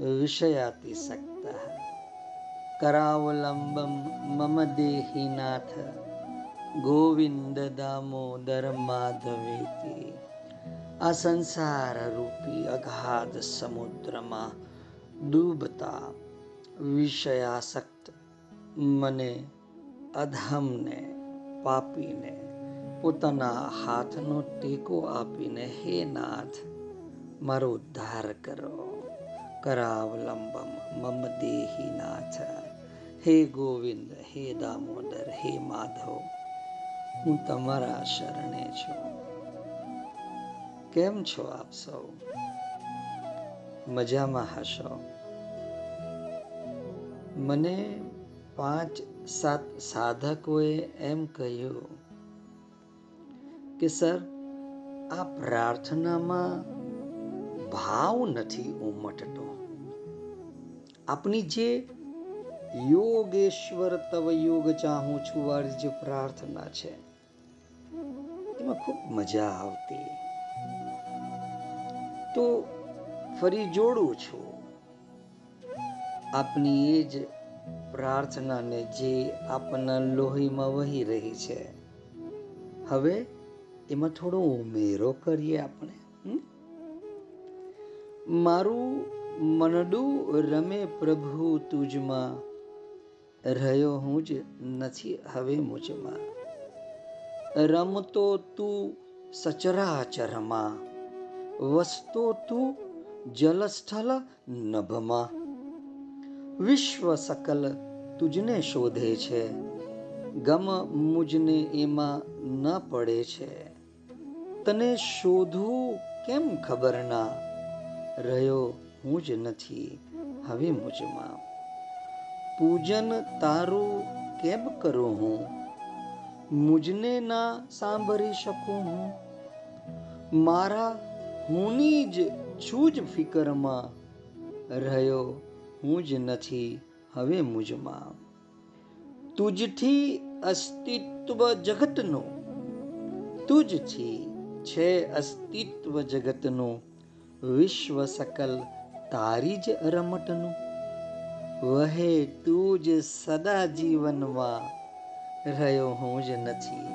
વિષયાતિસક્ત કરાવલંબમ મમ દેહિનાથ ગોવિંદ દામોદર માધવેતી આ સંસાર રૂપી અગાધ સમુદ્રમાં ડૂબતા વિષયાસક્ત મને અધમને પાપીને પોતાના હાથનો ટેકો આપીને હે નાથ મારો ઉદ્ધાર કરો કરાવલંબમ મમ દેહીનાથ હે ગોવિંદ હે દામોદર હે માધવ હું તમારા શરણે છું। કેમ છો આપ સૌ? મજામાં હશો? મને પાંચ, સાત સાધકોએ એમ કહ્યું કે, સર, આ પ્રાર્થનામાં ભાવ નથી ઉમટતો. આપની જે યોગેશ્વર તવ યોગ ચાહું છું વાળી જે પ્રાર્થના છે, એમાં ખૂબ મજા આવતી. તો ફરી જોડું છું. આપની એ જ પ્રાર્થનાને જે આપના લોહીમાં વહી રહી છે. હવે એમાં થોડો ઉમેરો કરીએ આપણે મારું મનડું રમે પ્રભુ તુજમાં. રહ્યો હું જ નથી હવે મુજમાં. રમતો તું સચરાચરમાં. વસતો તું જલસ્થલ નભમાં. વિશ્વ સકલ તુજને શોધે છે. ગમ મુજને એમાં ન પડે છે. તને શોધવું કેમ ખબર ના? રહ્યો હું જ નથી. હવે મુજમાં, પૂજન તારું કેમ કરું હું? મુજને ના સાંભળી શકું હું? મારા હુંની જ છું ફિકરમાં. રહ્યો હું જ નથી હવે મુજમાં. તુજથી અસ્તિત્વ જગતનું, તુજથી છે અસ્તિત્વ જગતનું વિશ્વ સકલ તારી જ રમતનું. વહે તું જ સદા જીવનમાં. રહ્યો હું જ નથી,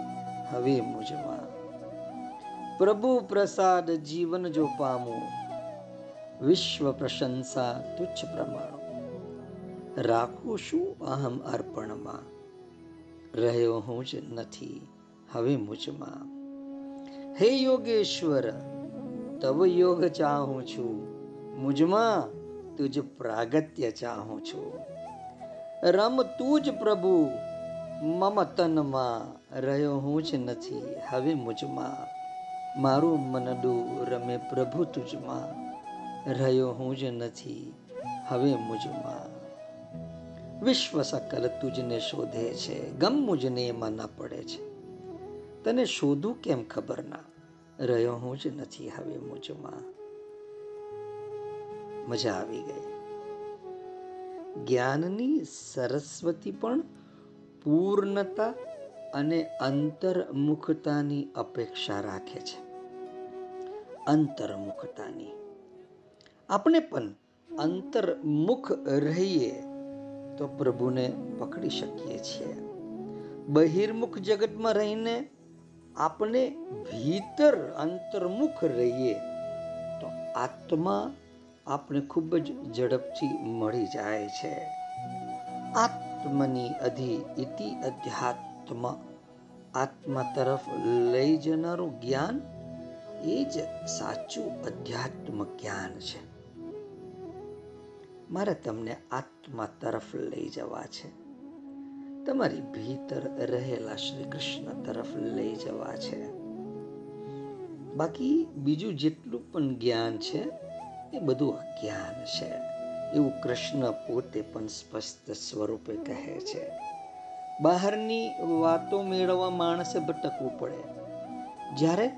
હવે મુજમાં. પ્રભુ પ્રસાદ જીવન જો પામો, વિશ્વ પ્રશંસા તુચ્છ પ્રમાણ. રાખું શું અહમ અર્પણમાં? રહ્યો હું જ નથી, હવે મુજમાં. હે યોગેશ્વર, તવ યોગ ચાહું છું. મુજમાં તુજ પ્રાગત્ય ચાહું છું. રમ તું જ પ્રભુ, મમ તનમાં રહ્યો હું જ નથી, હવે મુજમાં મારું મનડું રમે પ્રભુ તુજમાં રહ્યો હું જ નથી, હવે મુજમાં વિશ્વ સકલ તુજને શોધે છે, ગમ મુજને એમાં ન પડે છે. તને શોધું કેમ ખબર ના? રહ્યો હું જ નથી, હવે મુજમાં મજા આવી ગઈ. જ્ઞાનની સરસ્વતી પણ પૂર્ણતા અને અંતર્મુખતાની અપેક્ષા રાખે છે. અંતર્મુખતાની. આપણે પણ અંતર્મુખ રહીએ તો પ્રભુને પકડી શકીએ છીએ. બહિર્મુખ જગતમાં રહીને આપણે ભીતર અંતર્મુખ રહીએ તો આત્મા આપણે ખૂબ જ ઝડપથી મળી જાય છે. આત્મની અધિ ઇતિ અધ્યાત્મ. આત્મા તરફ લઈ જનારું જ્ઞાન એ જ સાચું અધ્યાત્મ જ્ઞાન છે. મારે તમને આત્મા તરફ લઈ જવા છે. તમારી ભીતર રહેલા શ્રી કૃષ્ણ તરફ લઈ જવા છે. બાકી બીજું જેટલું પણ જ્ઞાન છે એ બધું અજ્ઞાન છે. એવું કૃષ્ણ પોતે પણ સ્પષ્ટ સ્વરૂપે કહે છે. બહારની વાતો મેળવવા માણસે ભટકવું પડે. જ્યારે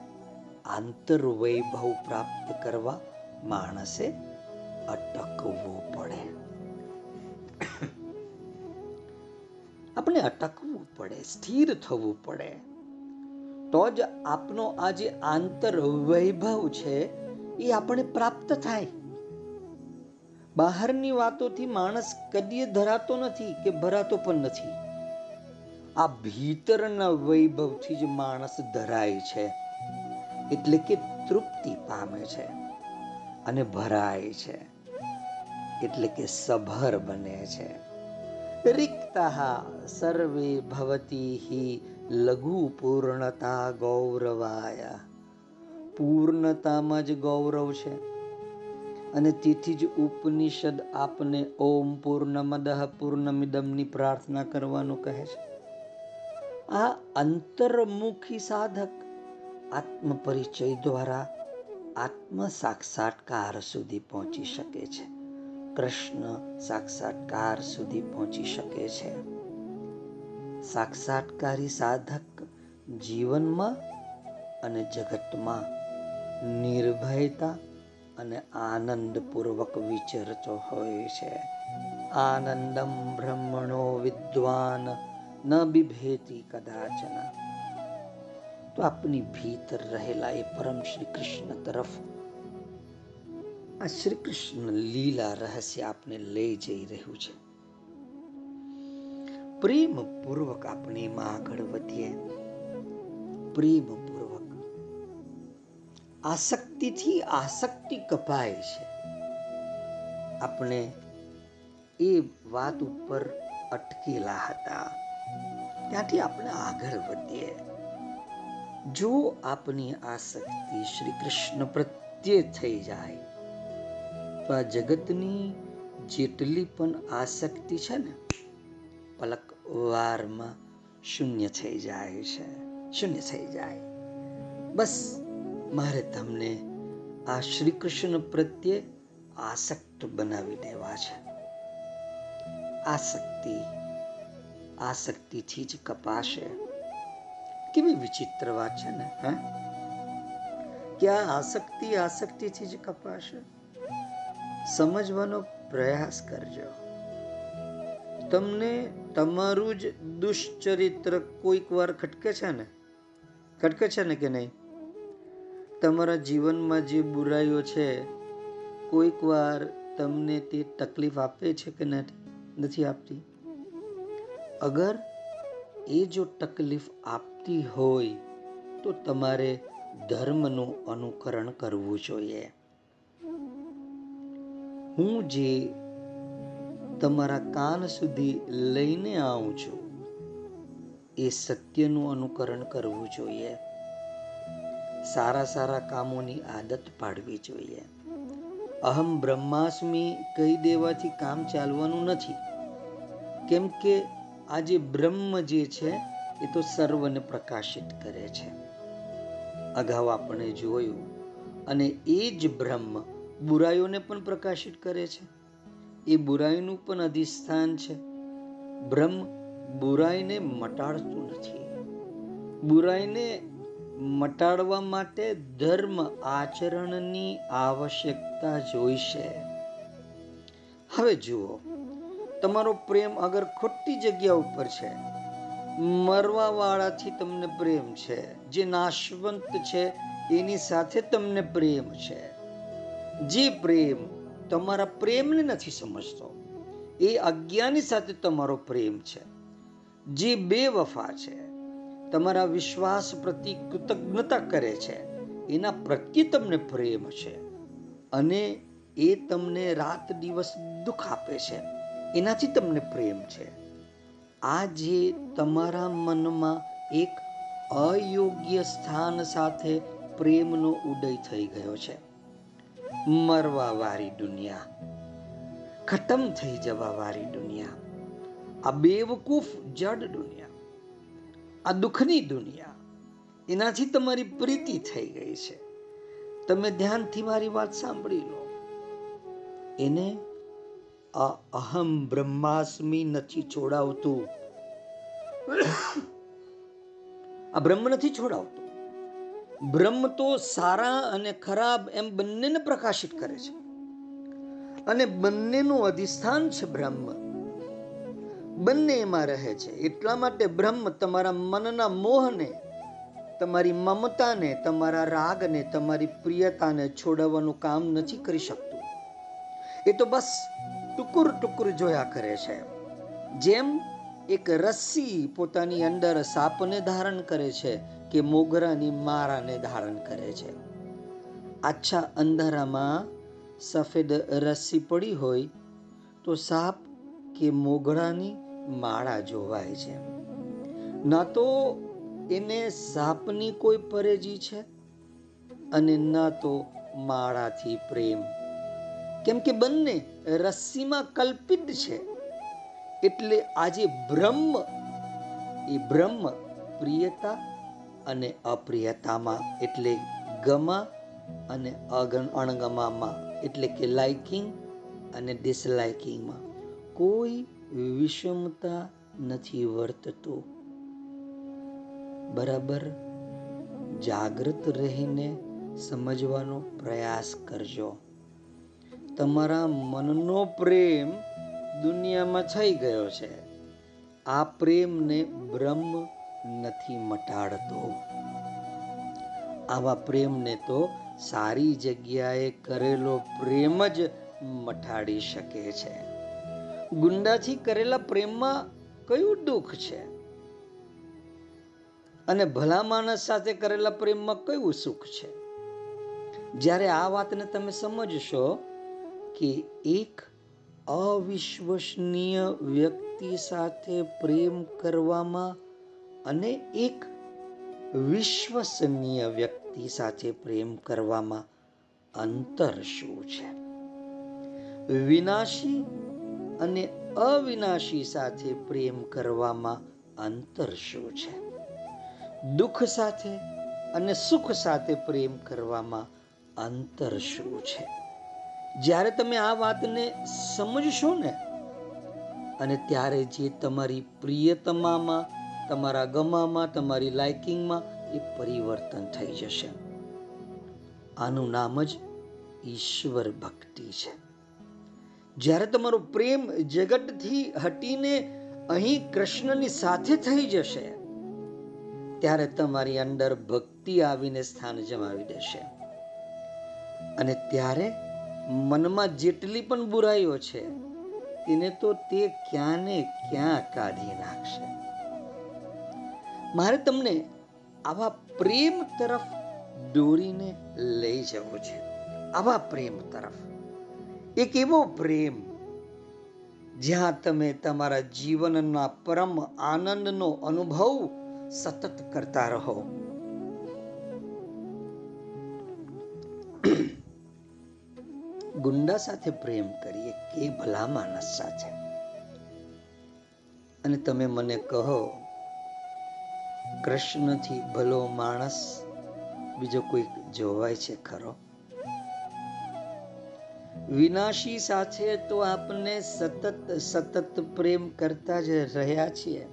આંતર વૈભવ પ્રાપ્ત કરવા માણસે અટકવું પડે. આપણે અટકવું પડે, સ્થિર થવું પડે. તો જ આપનો આ જે આંતર વૈભવ છે એ આપણે પ્રાપ્ત થાય. બહારની વાતોથી માણસ કદીએ ધરાતો નથી કે ભરાતો પણ નથી. આ ભીતરના વૈભવથી જ માણસ ધરાય છે, એટલે કે તૃપ્તિ પામે છે અને ભરાય છે, એટલે કે સભર બને છે. રિક્તા સર્વે ભવતી લઘુ પૂર્ણતા ગૌરવાય. પૂર્ણતામાં જ ગૌરવ છે. અને તેથી જ ઉપનિષદ આપને ઓમ પૂર્ણમદ પૂર્ણમિદમની પ્રાર્થના કરવાનું કહે છે. આ અંતર્મુખી સાધક આત્મ પરિચય દ્વારા આત્મ સાક્ષાત્કાર સુધી પહોંચી શકે છે. કૃષ્ણ સાક્ષાત્કાર સુધી પહોંચી શકે છે. સાક્ષાત્કારી સાધક જીવનમાં અને જગતમાં નિર્ભયતા અને આનંદપૂર્વક વિચરતો હોય છે. આનંદમ બ્રહ્મણો વિદ્વાન ન બિભેતી કદાચન. તો આપની ભીતર રહેલા એ પરમ શ્રી કૃષ્ણ તરફ આ શ્રી કૃષ્ણ લીલા રહસ્ય આપને લઈ જઈ રહ્યું છે. પ્રેમ પૂર્વક આપણે એમાં આગળ વધીએ. પ્રેમ આસક્તિથી આસક્તિ કપાય છે. આપણે એ વાત ઉપર અટકેલા હતા. ત્યાંથી આપણે આગળ વધીએ. જો આપની આસક્તિ શ્રી કૃષ્ણ પ્રત્યે થઈ જાય, તો આ જગતની જેટલી પણ આસક્તિ છે ને, પલક વારમાં શૂન્ય થઈ જાય છે. શૂન્ય થઈ જાય. બસ મારે તમને આ શ્રી કૃષ્ણ પ્રત્યે આસક્ત બનાવી દેવા છે. આસક્તિ, આસક્તિથી જ કપાશે. કેવી વિચિત્ર વાત છે ને, હે? કે આ આસક્તિ, આસક્તિથી જ કપાશે. સમજવાનો પ્રયાસ કરજો. તમને તમારું જ દુષ્ચરિત્ર કોઈક વાર ખટકે છે ને? ખટકે છે ને કે નહીં? તમારા જીવનમાં જે બુરાઈઓ છે કોઈક વાર તમને તે તકલીફ આપે છે કે નથી આપતી? અગર એ જો તકલીફ આપતી હોય, તો તમારે ધર્મનું અનુકરણ કરવું જોઈએ. હું જે તમારા કાન સુધી લઈને આવું છું, એ સત્યનું અનુકરણ કરવું જોઈએ. સારા સારા કામોની આદત પાડવી જોઈએ. અહમ બ્રહ્માસ્મી કહી દેવાથી કામ ચાલવાનું નથી. કેમ કે આ જે બ્રહ્મ જે છે, એ તો સર્વને પ્રકાશિત કરે છે. અગાઉ આપણે જોયું અને એ જ બ્રહ્મ બુરાઈઓને પણ પ્રકાશિત કરે છે. એ બુરાઈનું પણ અધિષ્ઠાન છે. બ્રહ્મ બુરાઈને મટાડતું નથી. બુરાઈને મટાડવા માટે ધર્મ આચરણની આવશ્યકતા જોઈશે હવે જુઓ, તમારો પ્રેમ અગર ખોટી જગ્યા ઉપર છે મરવા વાળાથી તમને પ્રેમ છે, જે નાશવંત છે, એની સાથે તમને પ્રેમ છે. જે પ્રેમ તમારા પ્રેમને નથી સમજતો, એ અજ્ઞાની સાથે તમારો પ્રેમ છે. જે બેવફા છે તમારા વિશ્વાસ પ્રતિ કૃતજ્ઞતા કરે છે. એના પ્રત્યે તમને પ્રેમ છે. અને એ તમને રાત દિવસ દુઃખ આપે છે. એનાથી તમને પ્રેમ છે. આ જે તમારા મનમાં એક અયોગ્ય સ્થાન સાથે પ્રેમનો ઉદય થઈ ગયો છે. મરવા વાળી દુનિયા, ખતમ થઈ જવા વાળી દુનિયા. આ બેવકૂફ જડ દુનિયા. આ દુઃખની દુનિયા. એનાથી તમારી પ્રીતિ થઈ ગઈ છે. તમે ધ્યાનથી મારી વાત સાંભળી લો. એને આ અહમ બ્રહ્માસ્મી નથી છોડાવતું. આ બ્રહ્મ નથી છોડાવતું. બ્રહ્મ તો સારા અને ખરાબ એમ બંનેને પ્રકાશિત કરે છે. અને બંનેનું અધિષ્ઠાન છે બ્રહ્મ. બંને એમાં રહે છે. એટલા માટે બ્રહ્મ તમારા મનના મોહને, તમારી મમતાને, તમારા રાગને, તમારી પ્રિયતાને છોડાવવાનું કામ નથી કરી શકતું. એ તો બસ ટુકુર ટુકુર જોયા કરે છે. જેમ એક રસ્સી પોતાની અંદર સાપને ધારણ કરે છે કે મોગરાની મારાને ધારણ કરે છે. આછા અંધારામાં સફેદ રસ્સી પડી હોય તો સાપ કે મોગરાની માળા જોવાય છે. ન તો એને સાપની કોઈ પરેજી છે? અને ન તો માળાથી પ્રેમ. કેમ કે બંને રસ્સીમાં કલ્પિત છે. એટલે આજે બ્રહ્મ, એ બ્રહ્મ પ્રિયતા અને અપ્રિયતામાં, એટલે ગમા અને અગણ અણગમામાં, એટલે કે લાઇકિંગ અને ડિસલાઇકિંગમાં કોઈ વિષમતા નથી વર્તતો. બરાબર? જાગૃત રહીને સમજવાનો પ્રયાસ કરજો. તમારા મનનો પ્રેમ દુનિયામાં થઈ ગયો છે. આ પ્રેમને બ્રહ્મ નથી મટાડતો. આવા પ્રેમને તો સારી જગ્યાએ કરેલો પ્રેમ જ મટાડી શકે છે. ગુંડાથી કરેલા પ્રેમમાં કયું દુઃખ છે? અને ભલા માણસ સાથે કરેલા પ્રેમમાં કયું સુખ છે? જ્યારે આ વાતને તમે સમજશો કે એક અવિશ્વસનીય વ્યક્તિ સાથે પ્રેમ કરવામાં અને એક વિશ્વસનીય વ્યક્તિ સાથે પ્રેમ કરવામાં અંતર શું છે? વિનાશી અને અવિનાશી સાથે પ્રેમ કરવામાં અંતર શું છે? દુઃખ સાથે અને સુખ સાથે પ્રેમ કરવામાં અંતર શું છે? જ્યારે તમે આ વાતને સમજશો ને, અને ત્યારે જે તમારી પ્રિયતમામાં, તમારા ગમામાં, તમારી લાઇકિંગમાં એ પરિવર્તન થઈ જશે. આનું નામ જ ઈશ્વર ભક્તિ છે. જ્યારે તમારો પ્રેમ જગતથી હટીને અહીં કૃષ્ણની સાથે થઈ જશે, ત્યારે તમારી અંદર ભક્તિ આવીને સ્થાન જમાવી દેશે. અને ત્યારે મનમાં જેટલી પણ બુરાઈઓ છે, તેને તો તે ક્યાંને ક્યાં કાઢી નાખશે. મારે તમને આવા પ્રેમ તરફ દોરીને લઈ જવું છે. આવા પ્રેમ તરફ. એક એવો પ્રેમ? જ્યાં તમે તમારા જીવનના પરમ આનંદનો અનુભવ સતત કરતા રહો. ગુંડા સાથે પ્રેમ કરીએ કે ભલા માણસ સાથે? અને તમે મને કહો, કૃષ્ણથી ભલો માણસ બીજો કોઈ જોવાય છે ખરો? વિનાશી સાથે તો આપણે સતત સતત પ્રેમ કરતા જ રહ્યા છીએ.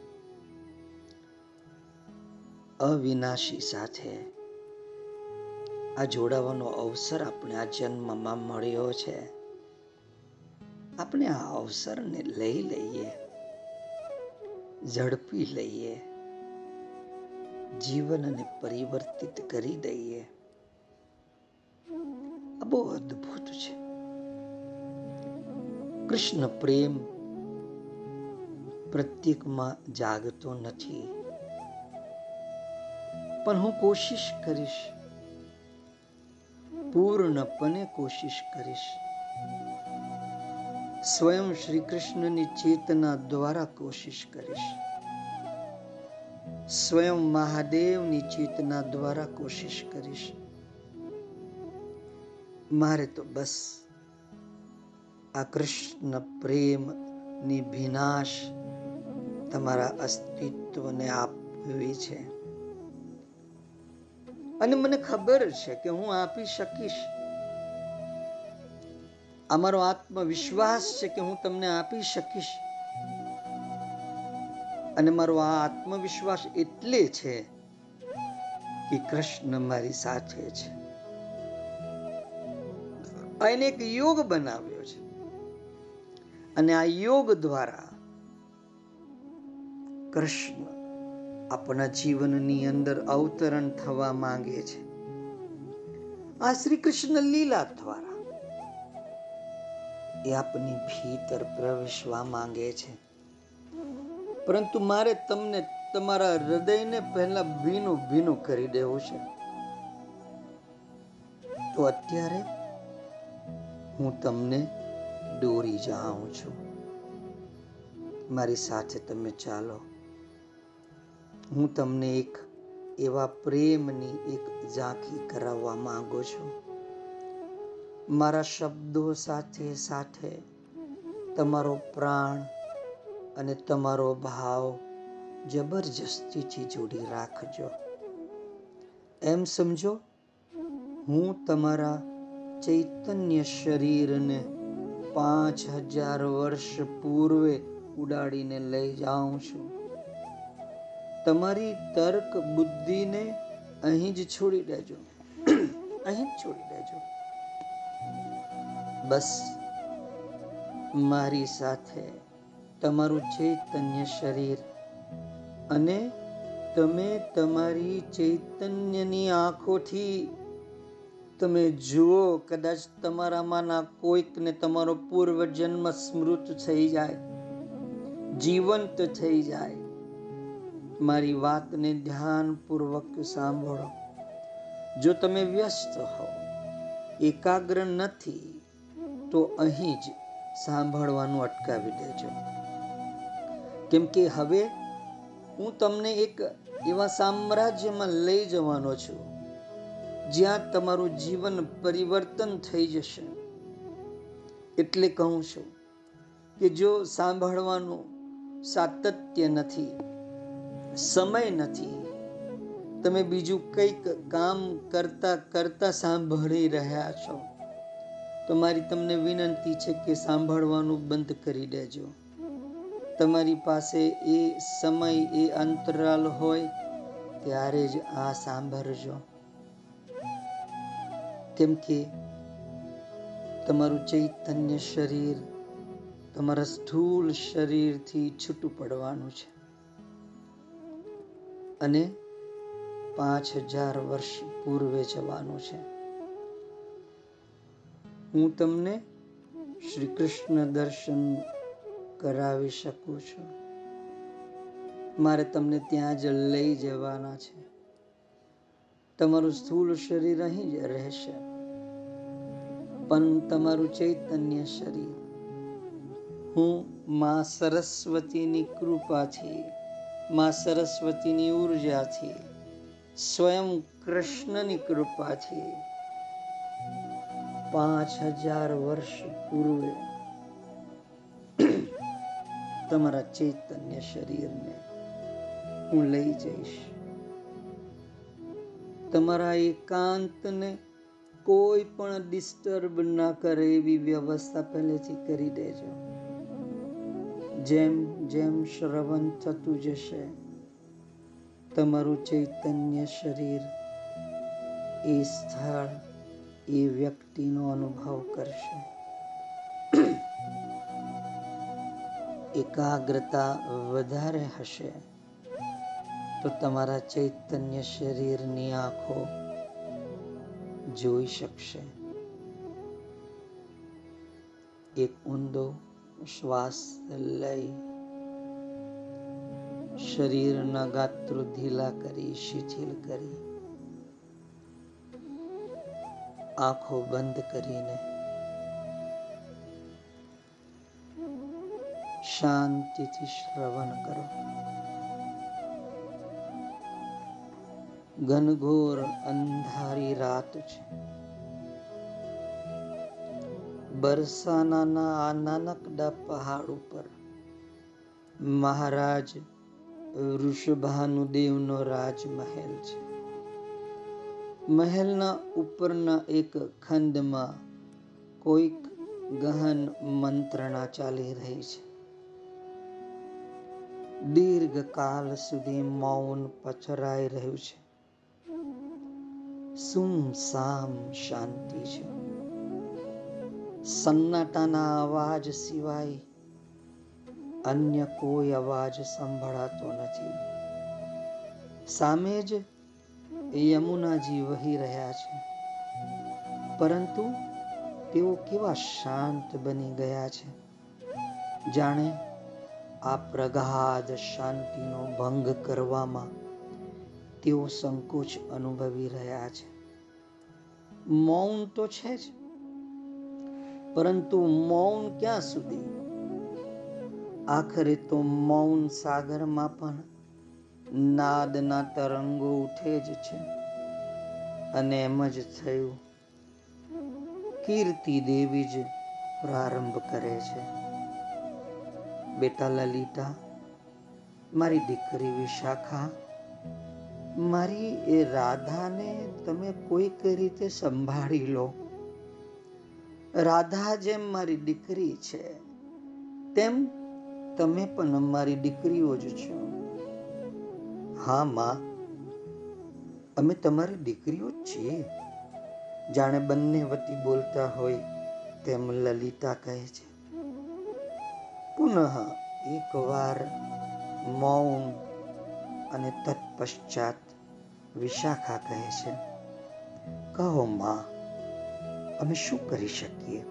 અવિનાશી સાથે આ જોડાવાનો અવસર આપણે આ જન્મમાં મળ્યો છે. આપણે આ અવસરને લઈ લઈએ, ઝડપી લઈએ, જીવનને પરિવર્તિત કરી દઈએ. આ બહુ અદ્ભુત છે. કૃષ્ણ પ્રેમ પ્રત્યેકમાં જાગતો નથી. પણ હું કોશિશ કરીશ, પૂર્ણપણે કોશિશ કરીશ. સ્વયં શ્રી કૃષ્ણની ચેતના દ્વારા કોશિશ કરીશ. સ્વયં મહાદેવની ચેતના દ્વારા કોશિશ કરીશ. મારે તો બસ આ કૃષ્ણ પ્રેમની વિનાશ તમારા અસ્તિત્વને આપવી છે. અને મને ખબર છે કે હું આપી શકીશ. અમારો આત્મવિશ્વાસ છે કે હું તમને આપી શકીશ. અને મારો આ આત્મવિશ્વાસ એટલે છે કે કૃષ્ણ મારી સાથે છે. એને એક યોગ બનાવ્યો છે. અને આ યોગ દ્વારા કૃષ્ણ આપણા જીવનની અંદર અવતરણ થવા માંગે છે. આ શ્રી કૃષ્ણ લીલા દ્વારા એ આપની ભીતર પ્રવેશવા માંગે છે. પરંતુ મારે તમને તમારા હૃદયને પહેલા ભીનું ભીનું કરી દેવું છે. તો અત્યારે હું તમને દોરી જાઉં છું. મારી સાથે તમે ચાલો. હું તમને એક એવા પ્રેમની એક ઝાંખી કરાવવા માંગુ છું. મારા શબ્દો સાથે સાથે તમારો પ્રાણ અને તમારો ભાવ જબરજસ્તીથી જોડી રાખજો. એમ સમજો, હું તમારા ચૈતન્ય શરીરને પાંચ હજાર વર્ષ પૂર્વે ઉડાડીને લઈ જાઉં છું. તમારી તર્ક બુદ્ધિને અહીં જ છોડી દેજો. અહીં જ છોડી દેજો. બસ, મારી સાથે તમારું ચૈતન્ય શરીર અને તમે તમારી ચૈતન્યની આંખોથી તમે જુઓ, કદાચ તમારામાંના કોઈકને તમારો પૂર્વ જન્મ સ્મૃત થઈ જાય, જીવંત થઈ જાય. મારી વાતને ધ્યાનપૂર્વક સાંભળો. જો તમે વ્યસ્ત હો, એકાગ્ર નથી, તો અહીં જ સાંભળવાનું અટકાવી દેજો. કેમ કે હવે હું તમને એક એવા સામ્રાજ્યમાં લઈ જવાનો છું. જ્યાં તમારું જીવન પરિવર્તન થઈ જશે. એટલે કહું છું કે જો સાંભળવાનું સાતત્ય નથી, સમય નથી, તમે બીજું કંઈક કામ કરતા કરતા સાંભળી રહ્યા છો, તો મારી તમને વિનંતી છે કે સાંભળવાનું બંધ કરી દેજો. તમારી પાસે એ સમય, એ અંતરાલ હોય, ત્યારે જ આ સાંભળજો. કેમ કે તમારું ચૈતન્ય શરીર તમારા સ્થૂળ શરીરથી છૂટું પડવાનું છે. અને પાંચ હજાર વર્ષ પૂર્વે જવાનું છે. હું તમને શ્રી કૃષ્ણ દર્શન કરાવી શકું છું. મારે તમને ત્યાં જ લઈ જવાના છે. તમારું સ્થૂળ શરીર અહીં જ રહેશે. પણ તમારું ચૈતન્ય શરીર. હું મા સરસ્વતીની કૃપાથી, મા સરસ્વતીની ઉર્જાથી, સ્વયં કૃષ્ણની કૃપાથી પાંચ હજાર વર્ષ પૂર્વે તમારા ચૈતન્ય શરીરને હું લઈ જઈશ. તમારા એકાંતને કોઈ પણ ડિસ્ટર્બ ના કરે એવી વ્યવસ્થા પહેલેથી કરી દેજો. જેમ જેમ શ્રવણ થતું જશે, તમારું ચૈતન્ય શરીર એ સ્થળ, એ વ્યક્તિનો અનુભવ કરશે. એકાગ્રતા વધારે હશે. તો તમારા ચૈતન્ય શરીરની આંખો જોઈ શકશે. એક ઊંડો શ્વાસ લઈ શરીરના ગાત્રો ઢીલા કરી, શિથિલ કરી, આંખો બંધ કરીને શાંતિથી શ્રવણ કરો. ઘનઘોર અંધારી રાત છે. બરસાનાના આ નાનકડા પહાડ ઉપર મહારાજ વૃષભાનુદેવનો રાજમહેલ છે. મહેલના ઉપરના એક ખંડમાં કોઈક ગહન મંત્રણા ચાલી રહી છે. દીર્ઘ કાલ સુધી મૌન પછરાઈ રહ્યું છે. સુમસામ શાંતિ છે. સન્નાટાના અવાજ સિવાય અન્ય કોઈ અવાજ સંભળાતો નથી. સામે જ યમુનાજી વહી રહ્યા છે. પરંતુ તેઓ કેવા શાંત બની ગયા છે. જાણે આ પ્રગાઢ શાંતિનો ભંગ કરવામાં તેઓ સંકોચ અનુભવી રહ્યા છે. મૌન તો છે જ, પરંતુ મૌન ક્યાં સુધી? આખરે તો મૌન સાગરમાં પણ નાદના તરંગો ઉઠે જ છે. અને એમ જ થયું, કીર્તિ દેવી જ પ્રારંભ કરે છે. બેટા લલિતા, મારી દીકરી વિશાખા મારી એ રાધાને તમે કોઈક રીતે સંભાળી લો. રાધા જેમ મારી દીકરી છે, તેમ તમે પણ મારી દીકરીઓ જ છો. હા, માં, અમે તમારી દીકરીઓ જ છીએ. જાણે બંને વતી બોલતા હોય તેમ લલિતા કહે છે. પુનઃ એકવાર મૌન અને તત્પશ્ચાત વિશાખા કહે છે, કહો માં, અમે શું કરી શકીએ?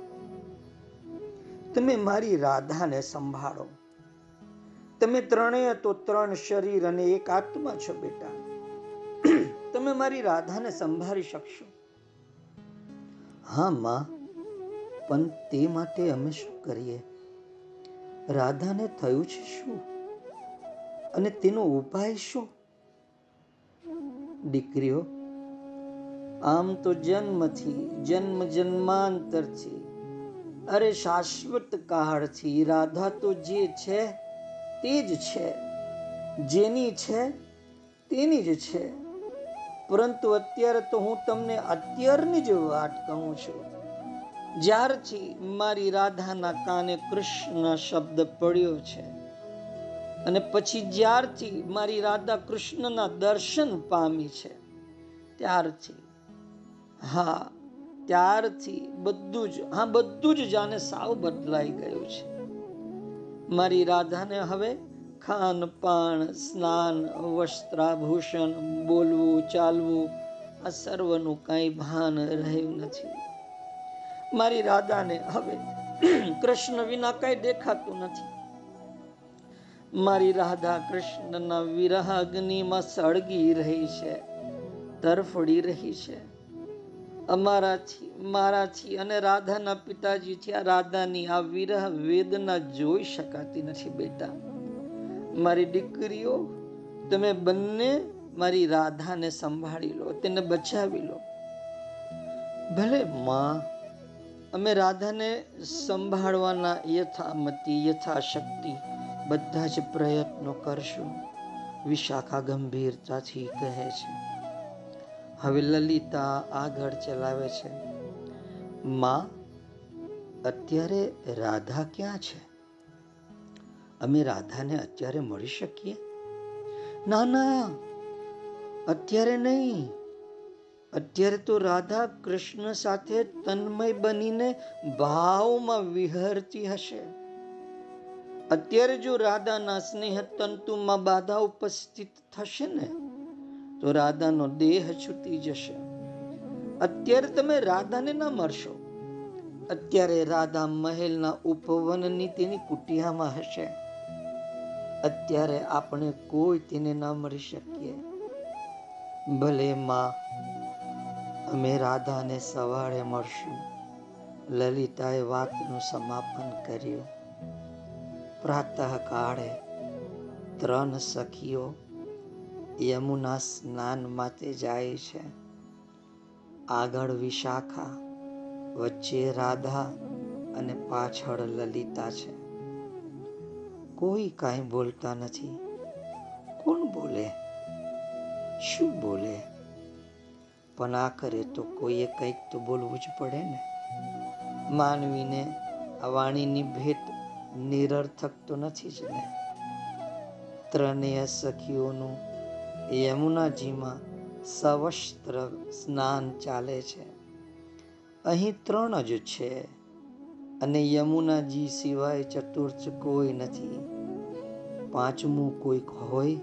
તમે મારી રાધાને સંભાળો. તમે ત્રણેય તો ત્રણ શરીર અને એક આત્મા છો બેટા. તમે મારી રાધાને સંભાળી શકશો. હા માં, પણ તે માટે અમે શું કરીએ? રાધાને થયું છે શું? અને તેનો ઉપાય શું? દીકરીઓ, આમ તો જન્મથી જન્મ જન્માંતરથી અરે શાશ્વત કાળથી રાધા તો જે છે તે જ છે. જેની છે તેની જ છે. પરંતુ અત્યારે તો હું તમને અત્યારની જ વાત કહું છું. જ્યારથી મારી રાધાના કાને કૃષ્ણ શબ્દ પડ્યો છે અને પછી જ્યારથી મારી રાધા કૃષ્ણના દર્શન પામી છે, ત્યારથી. હા, ત્યારથી બધું જ, હા, બધું જ જાણે સાવ બદલાઈ ગયું છે. મારી રાધાને હવે ખાન પાન, સ્નાન, વસ્ત્રાભૂષણ, બોલવું, ચાલવું, આ સર્વનું કાંઈ ભાન રહ્યું નથી. મારી રાધાને હવે કૃષ્ણ વિના કાંઈ દેખાતું નથી. મારી રાધા કૃષ્ણના વિરહ અગ્નિમાં સળગી રહી છે, તરફડી રહી છે. અમારાથી મારાથી અને રાધાના પિતાજીથી આ રાધાની આ વિરહ વેદના જોઈ શકાતી નથી બેટા. મારી દીકરીઓ, તમે બંને મારી રાધાને સંભાળી લો, તેને બચાવી લો. ભલે માં, અમે રાધાને સંભાળવાના યથામતી, યથાશક્તિ બધા જ પ્રયત્નો કરશું. વિશાખા ગંભીરતાથી કહે છે, હવે લલિતા આગળ ચલાવે છે. માં, અત્યારે રાધા ક્યાં છે? અમે રાધાને અત્યારે મળી શકીએ? ના ના, અત્યારે નહીં. અત્યારે તો રાધા કૃષ્ણ સાથે તન્મય બનીને ભાવમાં વિહરતી હશે. અત્યારે જો રાધાના સ્નેહ તંતુમાં બાધા ઉપસ્થિત થશે ને, તો રાધાનો દેહ છૂટી જશે. અત્યારે તમે રાધાને ના મળશો. અત્યારે રાધા મહેલના ઉપવનની તેની કુટિયામાં હશે. અત્યારે આપણે કોઈ તેને ના મળી શકીએ. ભલે માં, અમે રાધાને સવારે મળશું. લલિતાએ વાતનું સમાપન કર્યું. પ્રાતઃ કાળે ત્રણ સખીઓ યમુના સ્નાન માટે જાય છે. આગળ વિશાખા, વચ્ચે રાધા અને પાછળ લલિતા છે. કોઈ કાંઈ બોલતા નથી. કોણ બોલે? શું બોલે? પણ આ કરે તો કોઈએ કંઈક તો બોલવું જ પડે ને. માનવીને આ વાણીની ભેટ નિરર્થક તો નથી જ ને? ત્રણેય સખીઓનું યમુનાજીમાં સવસ્ત્ર સ્નાન ચાલે છે. અહીં ત્રણ જ છે અને યમુનાજી સિવાય ચતુર્થ કોઈ નથી. પાંચમું કોઈક હોય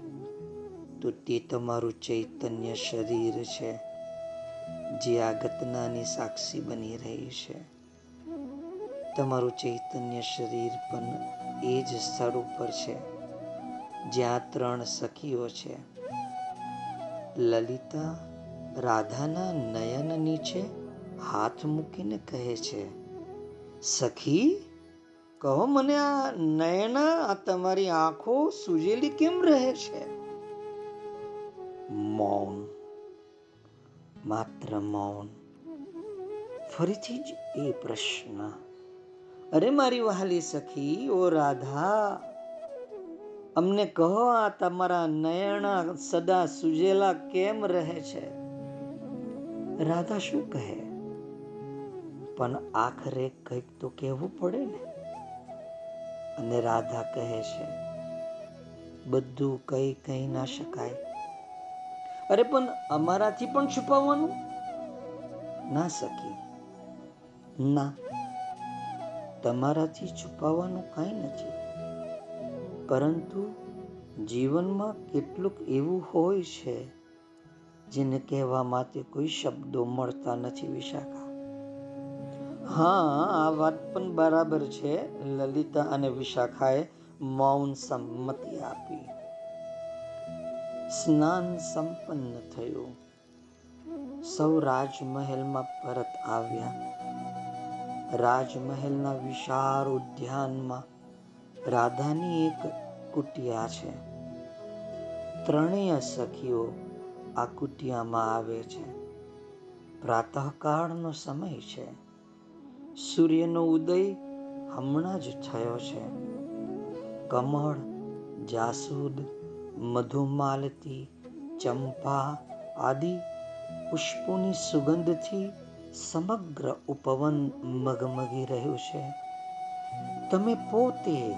તો તે તમારું ચૈતન્ય શરીર છે, જે આ ઘટનાની સાક્ષી બની રહી છે. તમારું ચૈતન્ય શરીર પણ એ જ સ્થળ ઉપર છે, જ્યાં ત્રણ સખીઓ છે. લલિતા રાધાના નયન નીચે હાથ મૂકીને કહે છે, સખી, કહો મને આ નયના, આ તમારી આંખો સુજેલી કેમ રહે છે? મૌન, માત્ર મૌન. ફરીથી જ એ પ્રશ્ન અરે મારી વહાલી સખી, ઓ રાધા, અમને કહો આ તમારા નયણા સદા સુજેલા કેમ રહે છે? રાધા શું કહે? પણ આખરે કંઈક તો કહેવું પડે ને. અને રાધા કહે છે, બધું કઈ કઈ ના શકાય. અરે પણ અમારાથી પણ છુપાવવાનું? ના શકી ના. તમારાથી છુપાવવાનું કાંઈ નથી. પરંતુ જીવનમાં કેટલુંક એવું હોય છે, જેને કહેવા માટે કોઈ શબ્દો મળતા નથી વિશાખા. હા, આ વાત પણ બરાબર છે, લલિતા અને વિશાખાએ મૌન સંમતિ આપી. સ્નાન સંપન્ન થયું. સૌ રાજમહેલમાં પરત આવ્યા. રાજમહેલના વિશાળ ઉદ્યાનમાં રાધાની એક કુટિયા છે. ત્રણેય સખીઓ આ કુટિયામાં આવે છે. પ્રાતઃકાળનો સમય છે. સૂર્યનો ઉદય હમણાં જ થયો છે. કમળ, જાસૂદ, મધુમાલતી, ચંપા આદિ પુષ્પોની સુગંધથી સમગ્ર ઉપવન મગમગી રહ્યું છે. તમે પોતે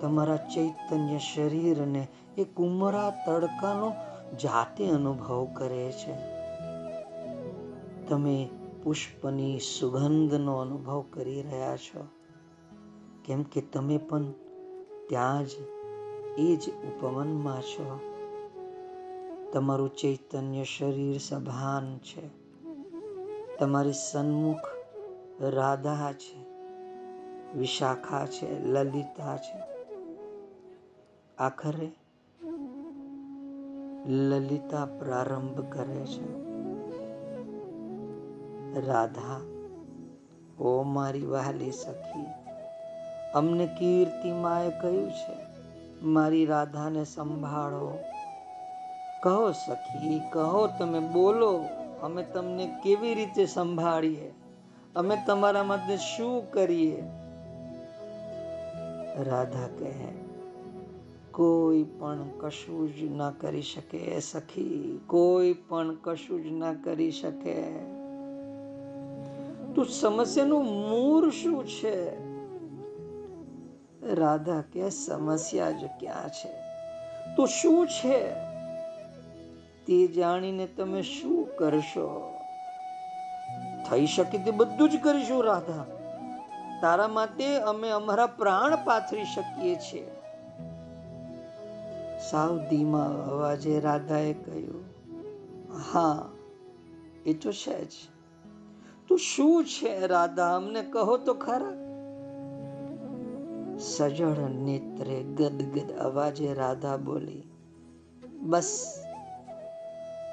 તમારા ચૈતન્ય શરીરને એ કુમરા તડકાનો જાતે અનુભવ કરે છે. તમે પુષ્પની સુગંધનો અનુભવ કરી રહ્યા છો. કેમ કે તમે પણ ત્યાં જ એ જ ઉપવનમાં છો. તમારું ચૈતન્ય શરીર સભાન છે. તમારી સન્મુખ રાધા છે, વિશાખા છે, લલિતા છે. આખરે લલિતા પ્રારંભ કરે છે. રાધા, ઓ મારી વહાલી સખી, અમને કીર્તિમાએ કહ્યું છે, મારી રાધાને સંભાળો. કહો સખી, કહો તમે, બોલો. અમે તમને કેવી રીતે સંભાળીએ? અમે તમારા માટે શું કરીએ? રાધા કહે, કોઈ પણ કશું જ ના કરી શકે સખી, કોઈ પણ કશું જ ના કરી શકે. તો સમસ્યાનું મૂળ શું છે? રાધા કે સમસ્યા જ ક્યાં છે? તો શું છે? તે જાણીને તમે શું કરશો? થઈ શકે તે બધું જ કરીશું, રાધા. તારા માટે અમે અમારા પ્રાણ પાથરી શકીએ છીએ. સાવ ધીમા અવાજે રાધાએ કહ્યું, હા, એ તો છે જ. તું શું છે, રાધા? અમને કહો તો ખરા. સજળ નેત્રે ગદગદ અવાજે રાધા બોલી, બસ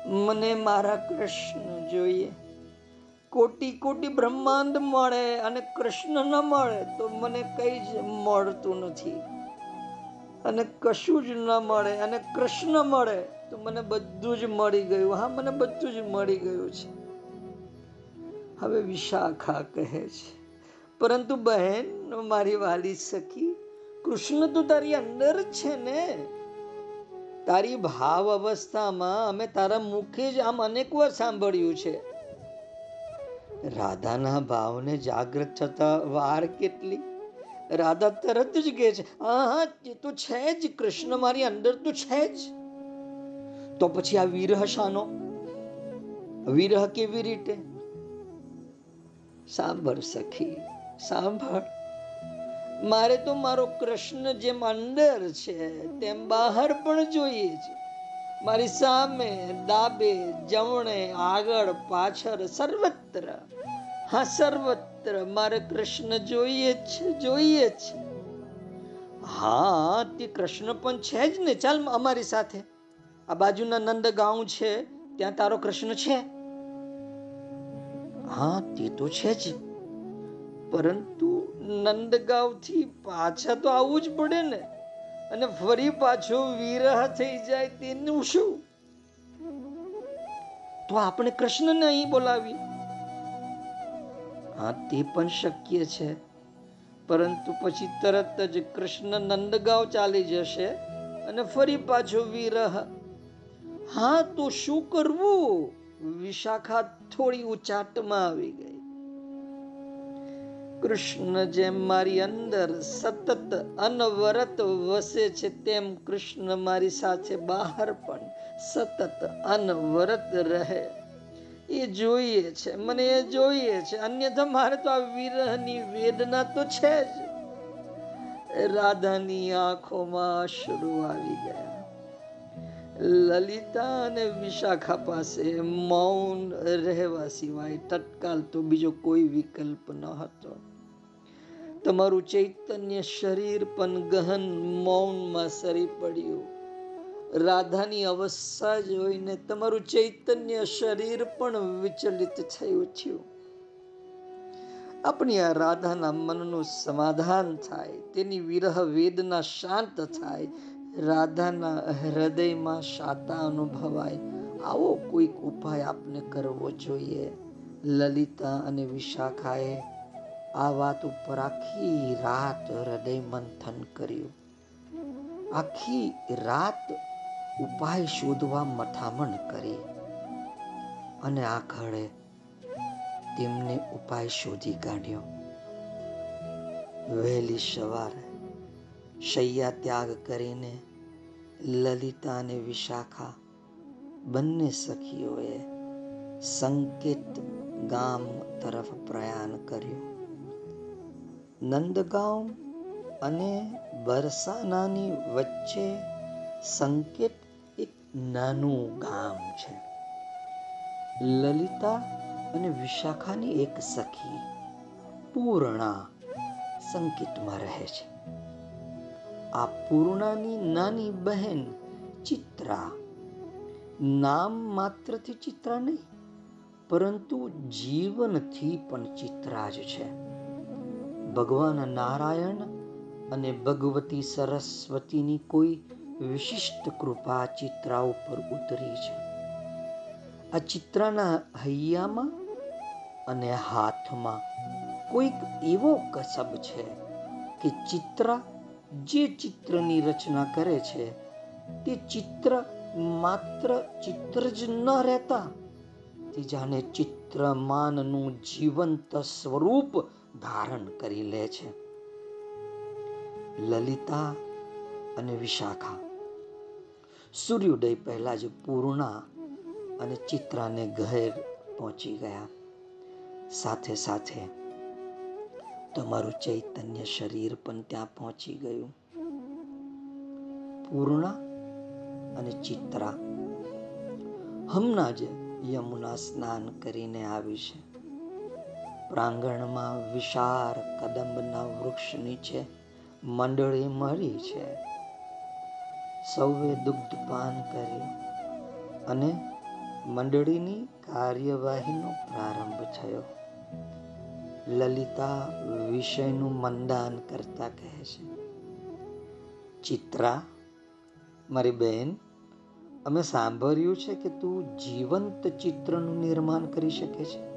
મને મારા કૃષ્ણ જોઈએ. કોટી કોટી બ્રહ્માંડ મળે અને કૃષ્ણ ન મળે તો મને કઈ જ મળતું નથી. અને કશું જ ન મળે અને કૃષ્ણ મળે તો મને બધું જ મળી ગયું. હા, મને બધું જ મળી ગયું છે. હવે વિશાખા કહે છે, પરંતુ બહેન, મારી વાલી સખી, કૃષ્ણ તો તારી અંદર છે ને? તારી ભાવ અવસ્થામાં અમે તારા મુખે જ આમ અનેક વાર સાંભળ્યું છે. રાધાના ભાવને જાગૃત થતા વાર કેટલી? રાધા તરત જ કહે છે હા હા તે તો છે જ, કૃષ્ણ મારી અંદર તો છે જ. તો પછી આ વિરહ શાનો? વિરહ કેવી રીતે? સાંભળ સખી, સાંભળ. મારે તો મારો કૃષ્ણ જેમ અંદર છે, તેમ બહાર પણ જોઈએ છે. મારી સામે ડાબે જમણે, આગળ, પાછળ સર્વત્ર, હા, સર્વત્ર મારે કૃષ્ણ જોઈએ છે જોઈએ છે. હા, તે કૃષ્ણ પણ છે જ ને. ચાલ અમારી સાથે. આ બાજુના નંદ ગાઉં છે, ત્યાં તારો કૃષ્ણ છે? હા, તે તો છે જ. પરંતુ નંદગાંવથી પાછા તો આવવું જ પડે ને. અને ફરી પાછો વિરહ થઈ જાય તેનું શું? તો આપણે કૃષ્ણને અહીં બોલાવી હા, તે પણ શક્ય છે. પરંતુ પછી તરત જ કૃષ્ણ નંદગાંવ ચાલી જશે અને ફરી પાછો વિરહ. હા, તો શું કરવું? વિશાખા થોડી ઉચાટમાં આવી ગઈ. કૃષ્ણ જેમ મારી અંદર સતત અનવરત વસે છે, તેમ કૃષ્ણ મારી સાથે બહાર પણ સતત અનવરત રહે. એ જોઈએ છે, મને એ જોઈએ છે. અન્યથા મારે તો આ વિરહની વેદના તો છે જ. રાધાની આંખોમાં શરૂ આવી ગયા. લલિતા અને વિશાખા પાસે મૌન રહેવા સિવાય તત્કાલ તો બીજો કોઈ વિકલ્પ ન હતો. તમારું ચૈતન્ય શરીર પણ ગહન મૌનમાં સરી પડ્યું. રાધાની અવસ્થા જોઈને તમારું ચૈતન્ય શરીર પણ વિચલિત થઈ ઉઠ્યું. આપણી આ રાધાના મનનું સમાધાન થાય, તેની વિરહ વેદના શાંત થાય, રાધાના હૃદયમાં શાતા અનુભવાય. આવો કોઈક ઉપાય આપને કરવો જોઈએ. લલિતા અને વિશાખાએ આ વાત ઉપર આખી રાત હૃદય મંથન કર્યું. આખી રાત ઉપાય શોધવા મથામણ કરી. અને આખરે તેમને ઉપાય શોધી કાઢ્યો. વહેલી સવારે શૈયા ત્યાગ કરીને લલિતા અને વિશાખા બંને સખીઓએ સંકેત ગામ તરફ પ્રયાણ કર્યું. નંદગાંવ અને બરસાનાની વચ્ચે સંકેત એક નાનું ગામ છે. લલિતા અને વિશાખાની એક સખી પૂર્ણા સંકેતમાં રહે છે. આ પૂર્ણાની નાની બહેન ચિત્રા. નામ માત્રથી ચિત્રા નહીં, પરંતુ જીવનથી પણ ચિત્રા જ છે. ભગવાન નારાયણ અને ભગવતી સરસ્વતીની કોઈ વિશિષ્ટ કૃપા ચિત્રા ઉપર ઉતરી છે. આ ચિત્રાના હૈયામાં અને હાથમાં કોઈક એવો કસબ છે કે ચિત્ર જે ચિત્રની રચના કરે છે, તે ચિત્ર માત્ર ચિત્ર જ ન રહેતા, તે જાણે ચિત્રમાનનું જીવંત સ્વરૂપ ધારણ કરી લે છે. લલિતા અને વિશાખા. સૂર્યોદય પહેલા જ પૂર્ણા અને ચિત્રાને ઘેર પહોંચી ગયા. સાથે સાથે તમારું ચૈતન્ય શરીર પણ ત્યાં પહોંચી ગયું. પૂર્ણા અને ચિત્રા. હમણાં જ યમુના સ્નાન કરીને આવી છે. પ્રાંગણમાં વિશાળ કદંબના વૃક્ષ નીચે મંડળી મળી છે. સૌએ દુગ્ધપાન કર્યું અને મંડળીની કાર્યવાહીનો પ્રારંભ થયો. લલિતા વિષયનું મંદાન કરતા કહે છે, ચિત્રા, મારી બહેન અમે સાંભળ્યું છે કે તું જીવંત ચિત્રનું નિર્માણ કરી શકે છે.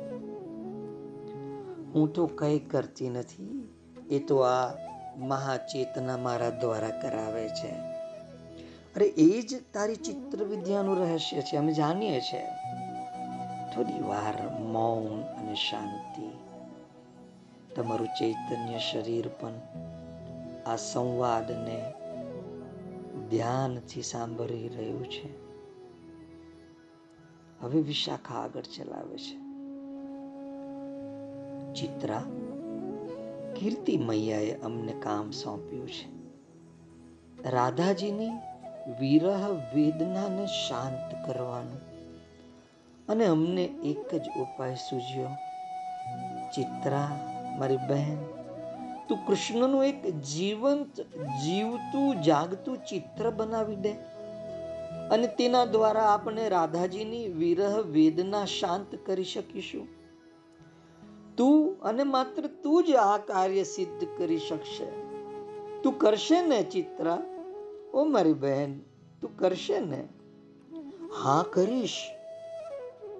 હું તો કંઈ કરતી નથી. એ તો આ મહાચેતના મારા દ્વારા કરાવે છે. અરે, એ જ તારી ચિત્ર વિદ્યાનું રહસ્ય છે, અમે જાણીએ છીએ થોડી વાર મૌન અને શાંતિ. તમારું ચૈતન્ય શરીર પણ આ સંવાદને ધ્યાનથી સાંભળી રહ્યું છે. હવે વિશાખા આગળ ચલાવે છે. ચિત્રા કીર્તિ મૈયાએ અમને કામ સોંપ્યું છે. રાધાજીની વિરહ વેદનાને શાંત કરવાનું અને અમને એક જ ઉપાય સૂજ્યો. ચિત્રા, મારી બહેન, તું કૃષ્ણનું એક જીવંત, જીવતું, જાગતું ચિત્ર બનાવી દે અને તેના દ્વારા આપણે રાધાજીની વિરહ વેદના શાંત કરી શકીશું. તું અને માત્ર તું જ આ કાર્ય સિદ્ધ કરી શકશે. તું કરશે ને ચિત્રા? ઓ મારી બહેન, તું કરશે ને? હા, કરીશ.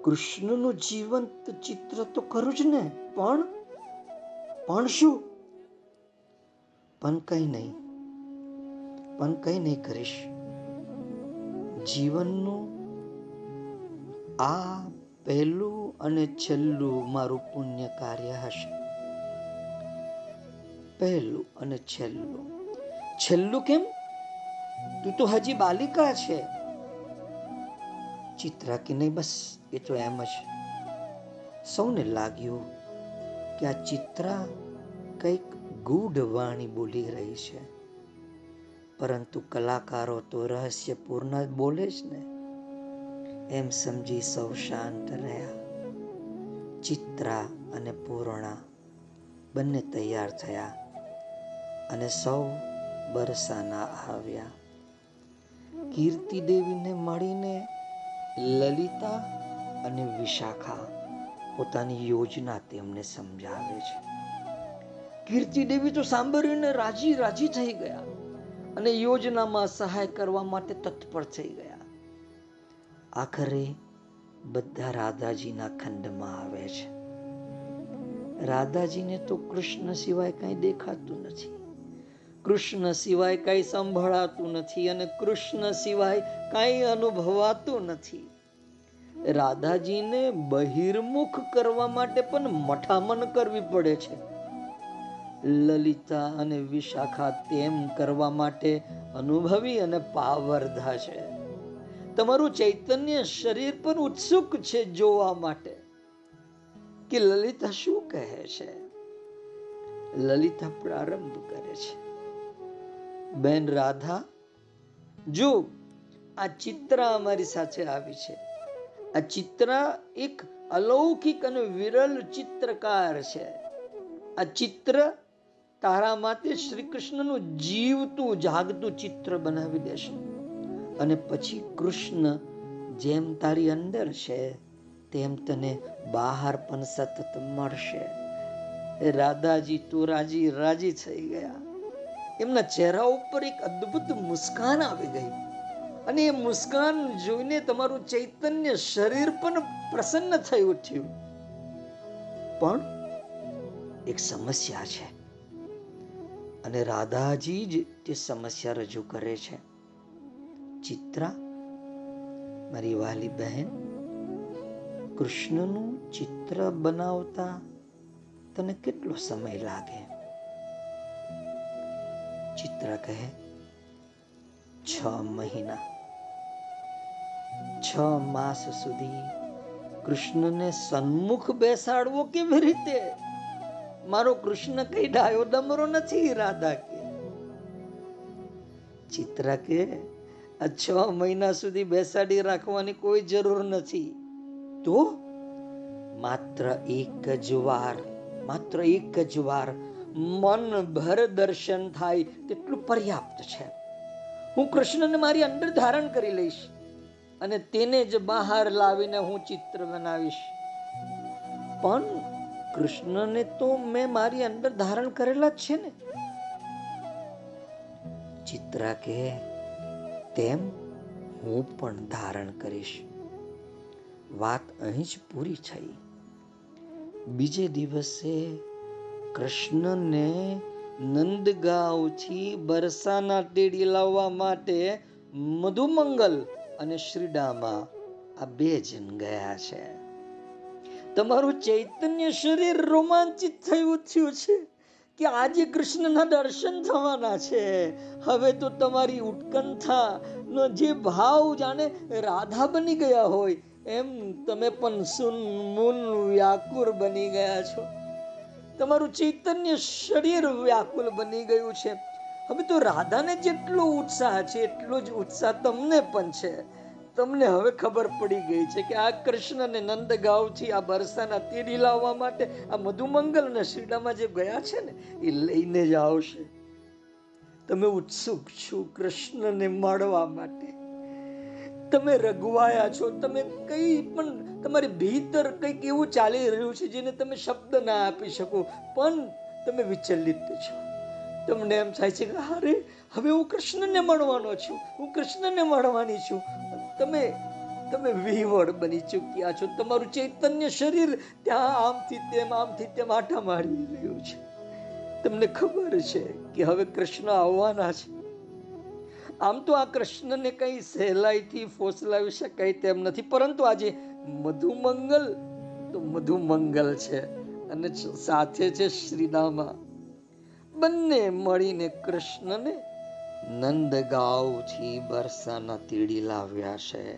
કૃષ્ણનું જીવંત ચિત્ર તો કરું જ ને? પણ પણ શું? પણ કઈ નહીં. પણ કઈ નહીં કરીશ. જીવનનું આ પહેલું અને છેલ્લું મારું પુણ્ય કાર્ય હશે. પહેલું અને છેલ્લું. છેલ્લું કેમ? તું તો હજી બાલિકા છે. ચિત્રા કે નહીં બસ, એ તો એમ જ. સૌને લાગ્યું કે આ ચિત્રા કંઈક ગૂઢ વાણી બોલી રહી છે. પરંતુ કલાકારો તો રહસ્યપૂર્ણ બોલે જ ને. એમ સમજી સૌ શાંત રહ્યા. ચિત્રા અને પૂર્ણા બંને તૈયાર થયા અને સૌ બરસાના આવ્યા. કીર્તિ દેવીને મળીને લલિતા અને વિશાખા પોતાની યોજના તેમને સમજાવે છે. કીર્તિ દેવી તો સાંભળીને રાજી રાજી થઈ ગયા અને યોજનામાં સહાય કરવા માટે તત્પર થઈ ગયા. આખરે બધા રાધાજીના ખંડમાં આવે છે. રાધાજીને તો કૃષ્ણ સિવાય કઈ દેખાતું નથી. કૃષ્ણ સિવાય કઈ સંભળાતું નથી અને કૃષ્ણ સિવાય કઈ અનુભવાતું નથી. રાધાજીને બહિર્મુખ કરવા માટે પણ મઠામણ કરવી પડે છે. લલિતા અને વિશાખા તેમ કરવા માટે અનુભવી અને પાવરધા છે. તમારું ચૈતન્ય શરીર પણ ઉત્સુક છે જોવા માટે. કે લલિતા શું કહે છે? લલિતા પ્રારંભ કરે છે. બેન રાધા, જો આ ચિત્ર અમારી સાથે આવી છે. આ ચિત્ર એક અલૌકિક અને વિરલ ચિત્રકાર છે. આ ચિત્ર તારા માટે શ્રી કૃષ્ણનું જીવતું, જાગતું ચિત્ર બનાવી દેશે. અને પછી કૃષ્ણ, જેમ તારી અંદર છે, તેમ તને બહાર પણ સતત મળશે. રાધાજી તું રાજી રાજી થઈ ગયા. એમના ચહેરા ઉપર એક અદ્ભુત મુસ્કાન આવી ગઈ. અને એ મુસ્કાન જોઈને તમારું ચૈતન્ય શરીર પણ પ્રસન્ન થઈ ઉઠ્યું. પણ એક સમસ્યા છે. અને રાધાજી જ તે સમસ્યા રજૂ કરે છે. ચિત્રા, મારી વાલી બહેન, કૃષ્ણનું ચિત્ર બનાવતા તને કેટલો સમય લાગે? ચિત્ર કહે, છ મહિના. છ માસ સુધી કૃષ્ણને સન્મુખ બેસાડવો કેવી રીતે? મારો કૃષ્ણ કઈ ડાયો ડમરો નથી, રાધા કે. ચિત્ર કે છ મહિના સુધી બેસાડી રાખવાની કોઈ જરૂર નથી. તો? માત્ર એક જ વાર, માત્ર એક જ વાર મન ભર દર્શન થાય તેટલું પર્યાપ્ત છે. હું કૃષ્ણને મારી અંદર ધારણ કરી લઈશ અને તેને જ બહાર લાવીને હું ચિત્ર બનાવીશ. પણ કૃષ્ણને તો મેં મારી અંદર ધારણ કરેલા જ છે ને. ચિત્રા કે તેમ હું પણ ધારણ કરીશ. વાત અહીં જ પૂરી થઈ. બીજે દિવસે કૃષ્ણને નંદગાંવથી બરસાના તેડી લાવવા માટે મધુમંગલ અને શ્રીડામાં આ બે જણ ગયા છે. તમારું ચૈતન્ય શરીર રોમાંચિત થયું થયું છે. કે આજે કૃષ્ણના દર્શન થવાના છે. હવે તો તમારી ઉત્કંઠા નો જે ભાવ જાણે રાધા બની ગયા હોય, એમ તમે પણ સુન મુન વ્યાકુર બની ગયા છો. તમારું ચૈતન્ય શરીર વ્યાકુલ બની ગયું છે. હવે તો રાધાને જેટલો ઉત્સાહ છે, એટલો જ ઉત્સાહ તમને પણ છે. તમને હવે ખબર પડી ગઈ છે કે આ કૃષ્ણને નંદગાંવથી આ બરસાના તીડી લાવવા માટે આ મધુમંગલ ને શ્રીડામાં જે ગયા છે ને, એ લઈને જ આવશે. તમે ઉત્સુક છો કૃષ્ણને મળવા માટે. તમે રગવાયા છો. તમે કઈ પણ, તમારી ભીતર કંઈક એવું ચાલી રહ્યું છે જેને તમે શબ્દ ના આપી શકો. પણ તમે વિચલિત છો. તમને એમ થાય છે કે, અરે હવે હું કૃષ્ણને મળવાનો છું, હું કૃષ્ણને મળવાની છું. તમે તમે વિહવળ બની ચૂક્યા છો. તમારું ચૈતન્ય શરીર ત્યાં આમથી તેમ આમથી તેમ આટા મારી રહ્યું છે. તમને ખબર છે કે હવે કૃષ્ણ આવવાના છે. આમ તો આ કૃષ્ણને કંઈ સહેલાઈથી ફોસલાવી શકાય તેમ નથી, પરંતુ આજે મધુમંગલ તો મધુમંગલ છે અને સાથે છે શ્રીનામા. બંને મળીને કૃષ્ણને નંદગાંવથી બરસાના તીડી લાવ્યા છે.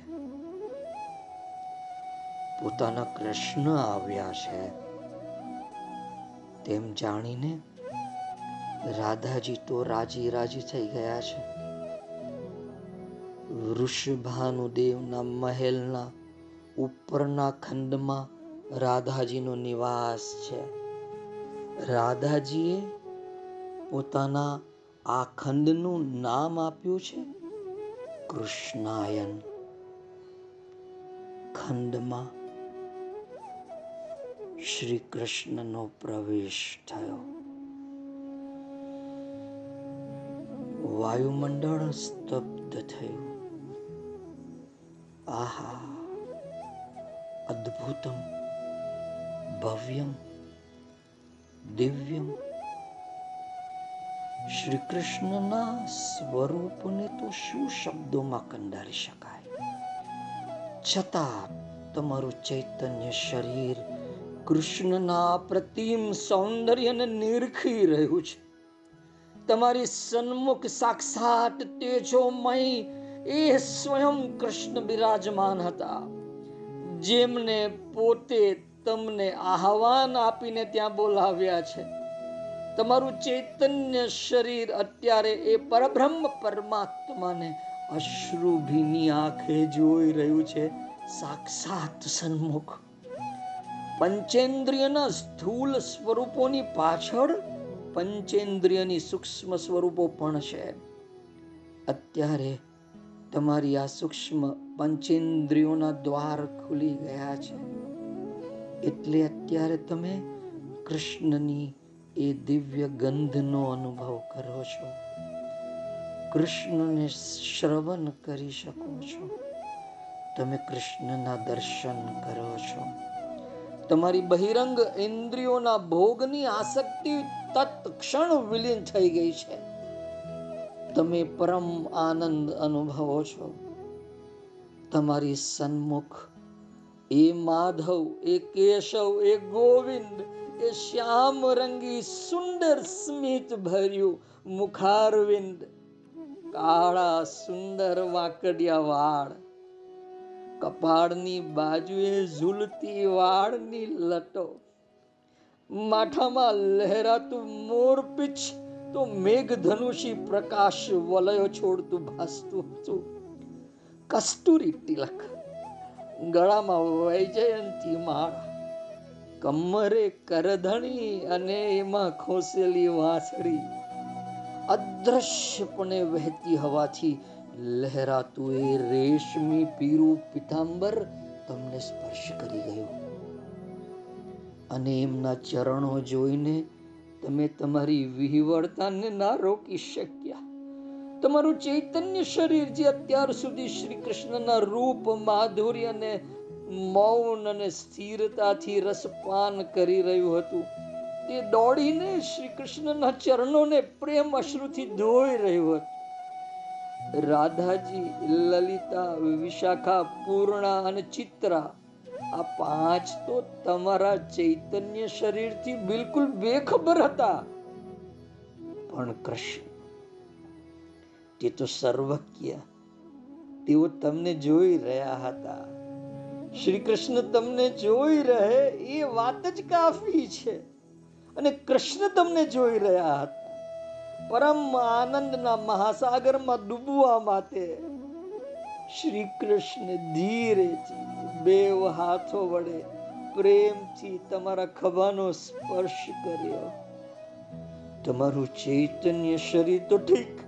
પોતાના કૃષ્ણ આવ્યા છે. તેમ જાણીને રાધાજી તો રાજી રાજી થઈ ગયા છે. વૃષભાનુદેવના મહેલના ઉપરના ખંડમાં રાધાજીનો નિવાસ છે. રાધાજીએ પોતાના આ ખંડનું નામ આપ્યું છે? કૃષ્ણાયન. ખંડમાં શ્રી કૃષ્ણનો પ્રવેશ થયો. વાયુમંડળ સ્તબ્ધ થયું. આહા! અદ્ભુતમ, ભવ્યમ, દિવ્યમ શ્રી કૃષ્ણના સ્વરૂપને તો શું શબ્દોમાં કંડારી શકાય? છતાં તમારું ચૈતન્ય શરીર કૃષ્ણના પ્રતિમ સૌંદર્યને નિરખી રહ્યું છે. તમારી સન્મુખ સાક્ષાત તેજોમય એ સ્વયં કૃષ્ણ બિરાજમાન હતા. જેમને પોતે તમને આહવાન આપીને ત્યાં બોલાવ્યા છે. તમારું ચૈતન્ય શરીર અત્યારે એ પરબ્રહ્મ પરમાત્માને અશ્રુભીની આંખે જોઈ રહ્યું છે. સાક્ષાત સન્મુખ. પંચેન્દ્રિયના સ્થૂલ સ્વરૂપોની પાછળ પંચેન્દ્રિયની સૂક્ષ્મ સ્વરૂપો પણ છે. અત્યારે તમારી આ સૂક્ષ્મ પંચેન્દ્રિયોના દ્વાર ખુલી ગયા છે. એટલે અત્યારે તમે કૃષ્ણની એ દિવ્ય ગંધનો અનુભવ કરો છો. કૃષ્ણને શ્રવણ કરી શકો છો. તમે કૃષ્ણના દર્શન કરો છો. તમારી બહિરંગ ઇન્દ્રિયોના ભોગની આસક્તિ તત્ક્ષણ વિલીન થઈ ગઈ છે. તમે પરમ આનંદ અનુભવો છો. તમારી સન્મુખ એ માધવ, એ કેશવ, એ ગોવિંદ એ શ્યામ રંગી સુંદર સ્મિત ભર્યું મુખારવિંદ કાળા સુંદર વાકડિયા વાળ. કપાળની બાજુએ ઝૂલતી વાળની લટો. માથામાં લહેરાતું મોરપીછ તો મેઘધનુષી પ્રકાશ વલયો છોડતું ભાસતું હતું. કસ્તુરી તિલક. ગળામાં વૈજયંતી માળા. કમરે કરધણી અને એમાં ખોસેલી વાંસળી અદ્રશ્યપણે વહેતી હવાથી લહેરાતું એ રેશમી પીરું પીતાંબર તમને સ્પર્શ કરી ગયું. અને એમના ચરણો જોઈને તમે તમારી વિહવળતાને ના રોકી શક્યા. તમારું ચૈતન્ય શરીર જે અત્યાર સુધી શ્રી કૃષ્ણના રૂપ માધુર્ય અને મૌન અને સ્થિરતાથી રસપાન કરી રહ્યું હતું. તે દોડીને શ્રી કૃષ્ણના ચરણોને પ્રેમ અશ્રુથી ધોઈ રહ્યું હતું. રાધાજી, લલિતા, વિશાખા, પૂર્ણા અને ચિત્રા, આ પાંચ તો તમારા ચૈતન્ય શરીરથી બિલકુલ બેખબર હતા. પણ કૃષ્ણ, તે તો સર્વજ્ઞ, તેઓ તમને જોઈ રહ્યા હતા. શ્રી કૃષ્ણ તમને જોઈ રહે એ વાત જ કાફી છે. અને કૃષ્ણ તમને જોઈ રહ્યા હતા. પરમ આનંદના મહાસાગરમાં ડૂબવા માટે શ્રી કૃષ્ણ ધીરેથી બે હાથો વડે પ્રેમથી તમારા ખભાનો સ્પર્શ કર્યો. તમારું ચૈતન્ય શરીર તો ઠીક,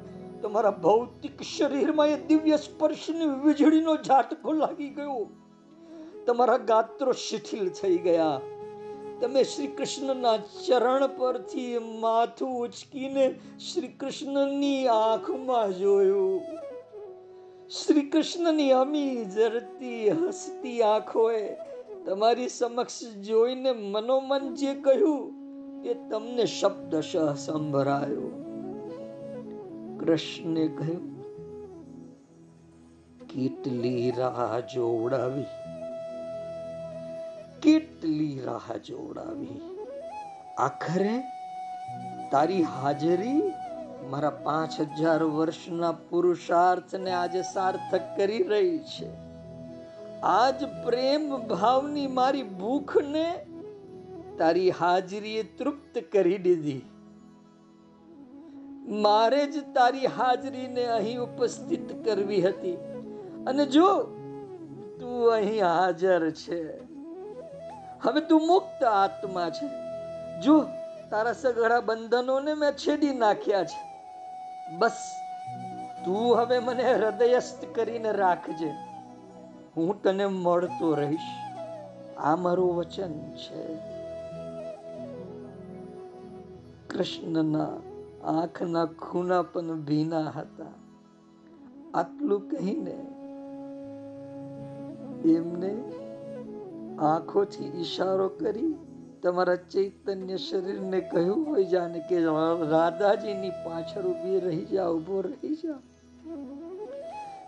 તમારા ભૌતિક શરીરમાં એ દિવ્ય સ્પર્શની વીજળીનો ઝાટકો લાગી ગયો. તમારા ગાત્રો શિથિલ થઈ ગયા. તમે શ્રી કૃષ્ણના ચરણ પરથી માથું ઉચકીને શ્રી કૃષ્ણની આંખમાં જોયું. શ્રી કૃષ્ણની અમી જરતી હસતી આંખોએ તમારી સમક્ષ જોઈને મનોમન જે કહ્યું એ તમને શબ્દશઃ સંભળાયો. કૃષ્ણે કહ્યું, કેટલી રાહ જોડાવી કેટલી રાહ જોડાવી આખરે તારી હાજરી મારા પાંચ હજાર વર્ષના પુરુષાર્થને આજે સાર્થક કરી રહી છે. આજ પ્રેમ ભાવની મારી ભૂખને તારી હાજરીએ તૃપ્ત કરી દીધી. મારે જ તારી હાજરીને અહીં ઉપસ્થિત કરવી હતી. અને જો તું અહીં હાજર છે હવે તું મુક્ત આત્મા છે. જો તારા સગળા બંધનોને મેં છેડી નાખ્યા છે. બસ, તું હવે મને હૃદયસ્થ કરીને રાખજે. હું તને મળતો રહીશ. આ મારું વચન છે. કૃષ્ણના આંખના ખૂના પણ ભીના હતા. આટલું કહીને એમને આંખોથી ઈશારો કરી તમારા ચૈતન્ય શરીરને કહ્યું, હોય જાને કે રાધાજીની પાછળ ઊભી રહી જા, ઊભો રહી જા.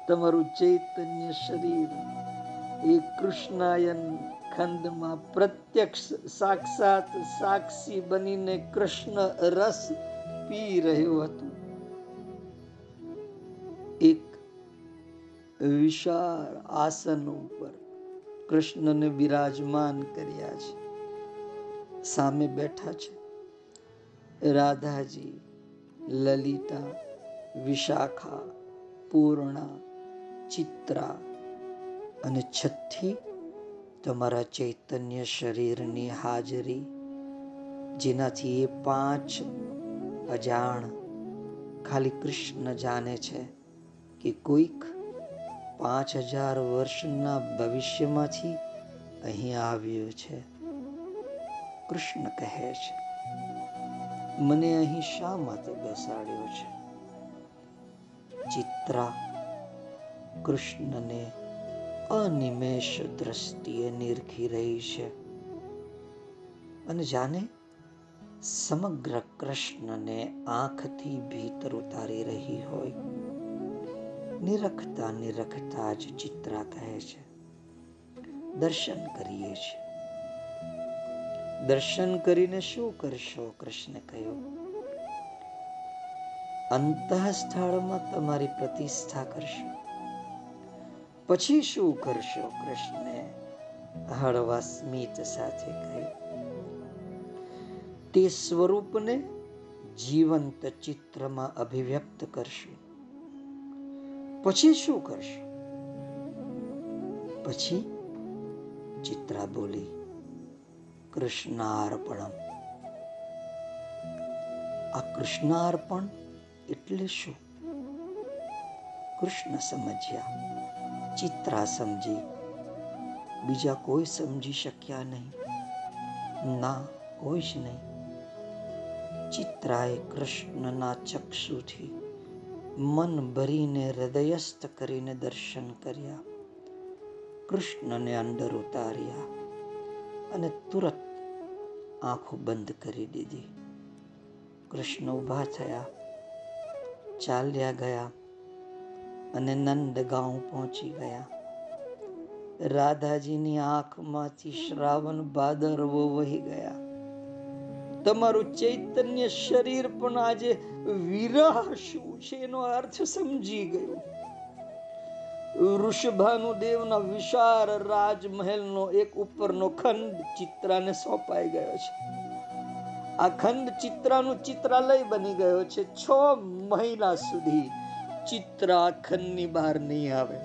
તમારું ચૈતન્ય શરીર એ કૃષ્ણાયન ખંડમાં પ્રત્યક્ષ સાક્ષાત સાક્ષી બનીને કૃષ્ણ રસ પી રહ્યું હતું. એક વિશાળ આસન ઉપર કૃષ્ણને બિરાજમાન કર્યા છે. સામે બેઠા છે. રાધાજી, લલિતા, વિશાખા, પૂર્ણા, ચિત્રા અને છઠ્ઠી તમારા ચૈતન્ય શરીરની હાજરી, જેનાથી એ પાંચ અજાણ ખાલી કૃષ્ણ જાણે છે કે કોઈક પાંચ હજાર વર્ષના ભવિષ્યમાંથી અહીં આવ્યું છે. કૃષ્ણ કહે છે, મને અહીં શા માટે બેસાડ્યો છે? ચિત્રા કૃષ્ણને અનિમેષ દ્રષ્ટિએ નિરખી રહી છે અને જાણે સમગ્ર કૃષ્ણને આંખથી ભીતર ઉતારી રહી હોય. નિરખતા નિરખતા જ ચિત્રા કહે છે. દર્શન કરીએ છીએ. દર્શન કરીને શું કરશો? કૃષ્ણ કહ્યું. અંતઃસ્થળમાં તમારી પ્રતિષ્ઠા કરશો. પછી શું કરશો? કૃષ્ણે હળવા સ્મિત સાથે કહ્યું. તે સ્વરૂપને જીવંત ચિત્રમાં અભિવ્યક્ત કરશું. પછી શું કરશો? પછી ચિત્રા બોલી, કૃષ્ણાર્પણમ. આ કૃષ્ણાર્પણ એટલે શું? કૃષ્ણ સમજ્યા, ચિત્રા સમજી, બીજા કોઈ સમજી શક્યા નહીં. ના, કોઈ જ નહીં. ચિત્રાએ કૃષ્ણના ચક્ષુથી મન ભરીને હૃદયસ્થ કરીને દર્શન કર્યા. કૃષ્ણને અંદર ઉતાર્યા અને તુરત આંખો બંધ કરી દીધી. કૃષ્ણ ઊભા થયા, ચાલ્યા ગયા અને નંદ ગાંવ પહોંચી ગયા. રાધાજીની આંખમાંથી શ્રાવણ ભાદરવો વહી ગયા. તમારું ચૈતન્ય શરીર પણ આજે વિરહ શું છે એનો અર્થ સમજી ગયો. ઋષભાનુ દેવના વિશાળ રાજમહેલનો એક ઉપરનો ખંડ ચિત્રાને સોંપાઈ ગયો છે. આ ખંડ ચિત્રાનું ચિત્રાલય બની ગયો છે. છ મહિના સુધી ચિત્ર ખંડની બહાર નહીં આવે.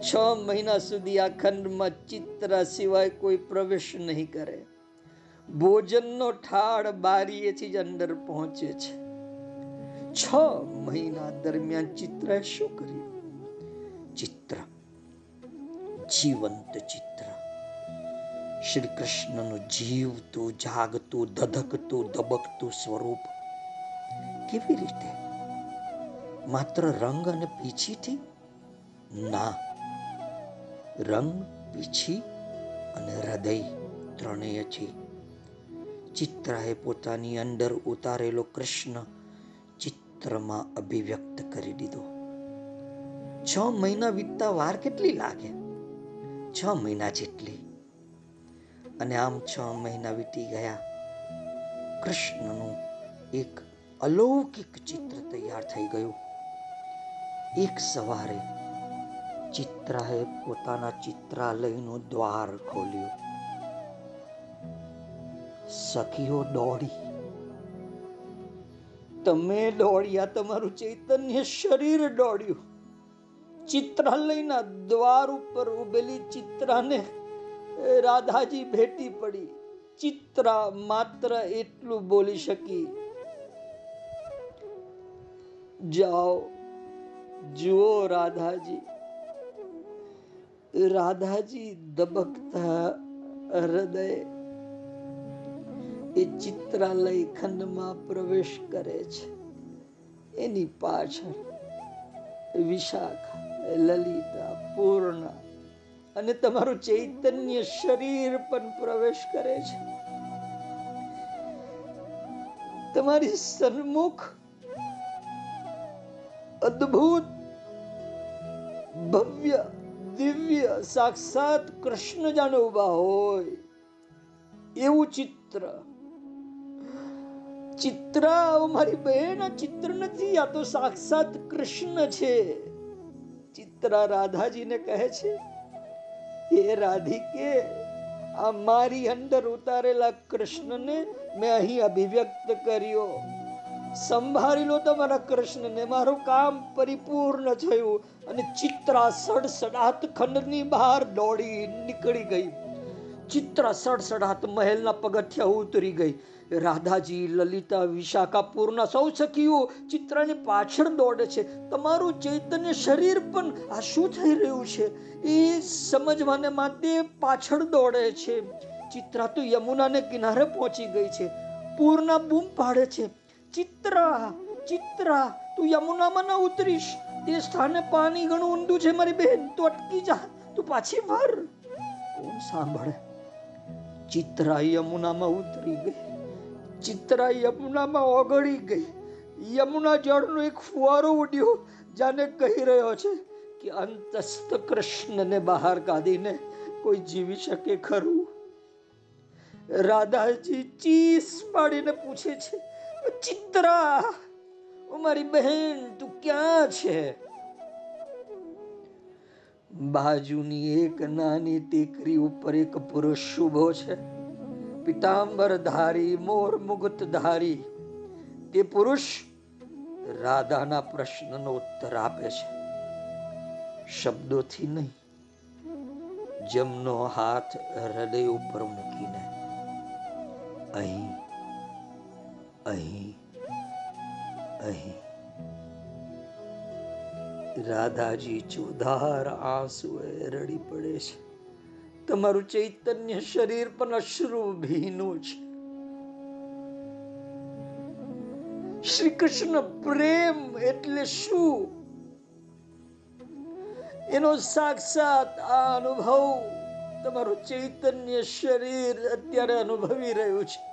છ મહિના સુધી આ ખંડમાં ચિત્ર સિવાય કોઈ પ્રવેશ નહીં કરે. ભોજનનો ઠાળ બારીએથી જ અંદર પહોંચે છે. છ મહિના દરમિયાન ચિત્રએ શું કર્યું? ચિત્ર. જીવંત ચિત્ર. શ્રી કૃષ્ણનું જીવતું જાગતું, ધધકતું ધબકતું સ્વરૂપ. કેવી રીતે? માત્ર રંગ અને પીછીથી? ના. રંગ, પીછી અને હૃદય ત્રણેય છે. ચિત્રાએ પોતાની અંદર ઉતારેલો કૃષ્ણ ચિત્રમાં અભિવ્યક્ત કરી દીધો. છ મહિના વીતતા વાર કેટલી લાગે? છ મહિના જેટલી. અને આમ છ મહિના વીતી ગયા. કૃષ્ણનું એક અલૌકિક ચિત્ર તૈયાર થઈ ગયું. એક સવારે ચિત્રાએ પોતાના ચિત્રાલયનું દ્વાર ખોલ્યું. સખીઓ દોડી. તમે દોડ્યા, તમારું ચૈતન્ય શરીર દોડ્યું. ચિત્રાલયના દ્વાર ઉપર ઉભેલી ચિત્રાને રાધાજી ભેટી પડી. ચિત્રા માત્ર એટલું બોલી શકી, જાઓ, જુઓ રાધાજી. રાધાજી દબકતા હૃદય એ ચિત્રાલય ખંડમાં પ્રવેશ કરે છે. એની પાછળ વિશાખા, લલિતા, પૂર્ણા અને તમારું ચૈતન્ય શરીર પણ પ્રવેશ કરે છે. તમારી સન્મુખ અદ્ભુત, ભવ્ય, દિવ્ય, સાક્ષાત કૃષ્ણ જાણે ઊભા હોય એવું ચિત્ર ચિત્ર મારી બહેન ચિત્ર નથી, આ તો સાક્ષાત કૃષ્ણ છે. ચિત્ર રાધાજીને કહે છે, હે રાધિકે, આ મારી અંદર ઉતારેલા કૃષ્ણને મેં અહીં અભિવ્યક્ત કર્યો. સંભાળી લો તમારા કૃષ્ણને, મારું કામ પરિપૂર્ણ થયું અને ચિત્રા સડસડાત ખંડની બહાર દોડી નીકળી ગઈ. ચિત્ર સડસડાત મહેલના પગથિયા ઉતરી ગઈ. રાધાજી, લલિતા, વિશાખાપુરના સૌ સખીઓ ચિત્રાની પાછળ દોડે છે. તમારું ચૈતન્ય શરીર પણ આ શું થઈ રહ્યું છે? એ સમજવાને માટે પાછળ દોડે છે. ચિત્રા તો યમુનાને કિનારે પહોંચી ગઈ છે. પૂરના બૂમ પાડે છે. ચિત્રા ચિત્રા, તું યમુનામાં ન ઉતરીશ. તે સ્થાને પાણી ઘણું ઊંડું છે, મારી બહેન તું અટકી જા. તું પાછી વર. કોણ સાંભળે? ચિત્રા યમુનામાં ઉતરી ગઈ. ચિત્રા યમુનામાં ઓગળી ગઈ. યમુના જળનો એક ફુવારો ઉડ્યો, જાને કહી રહ્યો છે કે અંતસ્થ કૃષ્ણને બહાર કાઢીને કોઈ જીવી શકે ખરું? રાધાજી ચીસ પાડીને પૂછે છે, ચિત્રા મારી બહેન, તું ક્યાં છે? બાજુની એક નાની ટેકરી ઉપર એક પુરુષ શુભો છે. પિતાંબર ધારી મોર મુગત ધારી તે પુરુષ રાધાના પ્રશ્નનો ઉત્તર આપે છે. શબ્દોથી નહીં, જમનો હાથ હૃદય ઉપર મૂકીને, અહીં અહીં અહીં. રાધાજી ચોધાર આંસુએ રડી પડે છે. તમારું ચૈતન્ય શરીર પણ અશ્રુ ભીનું છે. શ્રી કૃષ્ણ પ્રેમ એટલે શું? એનો સાક્ષાત આ અનુભવ તમારું ચૈતન્ય શરીર અત્યારે અનુભવી રહ્યું છે.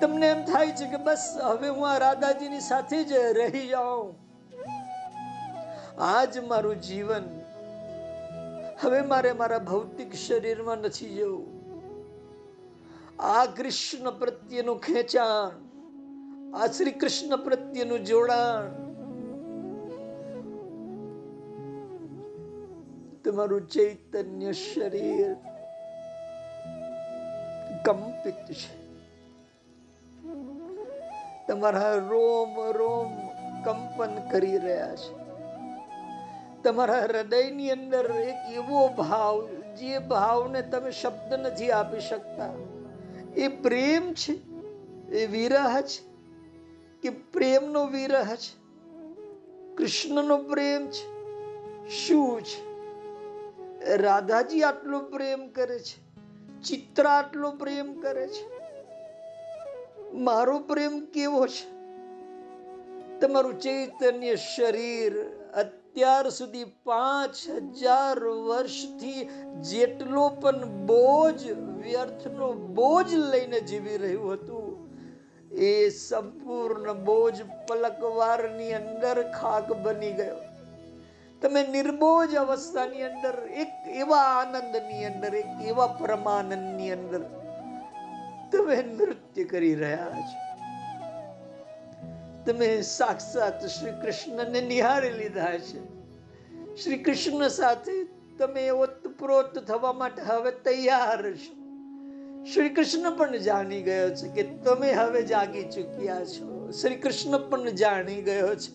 તમને એમ થાય છે કે બસ હવે હું આ રાધાજીની સાથે જ રહી જાઉં. આજ મારું જીવન હવે મારે મારા ભૌતિક શરીરમાં નથી જવું. આ કૃષ્ણ પ્રત્યેનું ખેંચાણ, આ શ્રી કૃષ્ણ પ્રત્યેનું જોડાણ, તમારું ચૈતન્ય શરીર કંપિત છે. તમારા રોમ રોમ કંપન કરી રહ્યા છે. તમારા હૃદયની અંદર એક એવો ભાવ, જે ભાવને તમે શબ્દ નથી આપી શકતા. એ પ્રેમ છે, એ વિરહ છે, કે પ્રેમનો વિરહ છે, કૃષ્ણનો પ્રેમ છે, શું છે? રાધાજી આટલો પ્રેમ કરે છે, ચિત્ર આટલો પ્રેમ કરે છે. મારો પ્રેમ કેવો છે? તમારું ચૈતન્ય શરીર અત્યાર સુધી પાંચ હજાર વર્ષથી જેટલો પણ બોજ, વ્યર્થનો બોજ લઈને જીવી રહ્યું હતું, એ સંપૂર્ણ બોજ પલકવારની અંદર ખાક બની ગયો. તમે નિર્બોજ અવસ્થાની અંદર, એક એવા આનંદની અંદર, એક એવા પરમાનંદની અંદર તમે નૃત્ય કરી રહ્યા છો. તમે સાક્ષાત શ્રી કૃષ્ણને નિહાળી લીધા છે. શ્રી કૃષ્ણ સાથે તમે ઓતપ્રોત થવા માટે હવે તૈયાર છો. શ્રી કૃષ્ણ પણ જાણી ગયો છે કે તમે હવે જાગી ચૂક્યા છો. શ્રી કૃષ્ણ પણ જાણી ગયો છે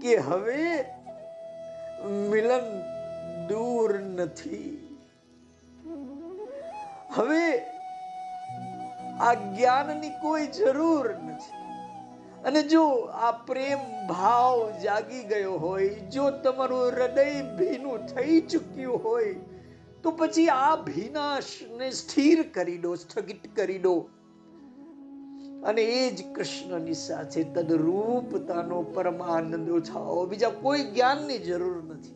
કે હવે મિલન દૂર નથી. હવે આ જ્ઞાનની કોઈ જરૂર નથી. અને જો આ પ્રેમ ભાવ જાગી ગયો હોય, જો તમારું હૃદય ભીનું થઈ ચૂક્યું હોય, તો પછી આ ભીનાશને સ્થિર કરી દો, સ્થગિત કરી દો. અને એ જ કૃષ્ણની સાથે તદરૂપતાનો પરમાનંદ ઉઠાવો. બીજા કોઈ જ્ઞાનની જરૂર નથી.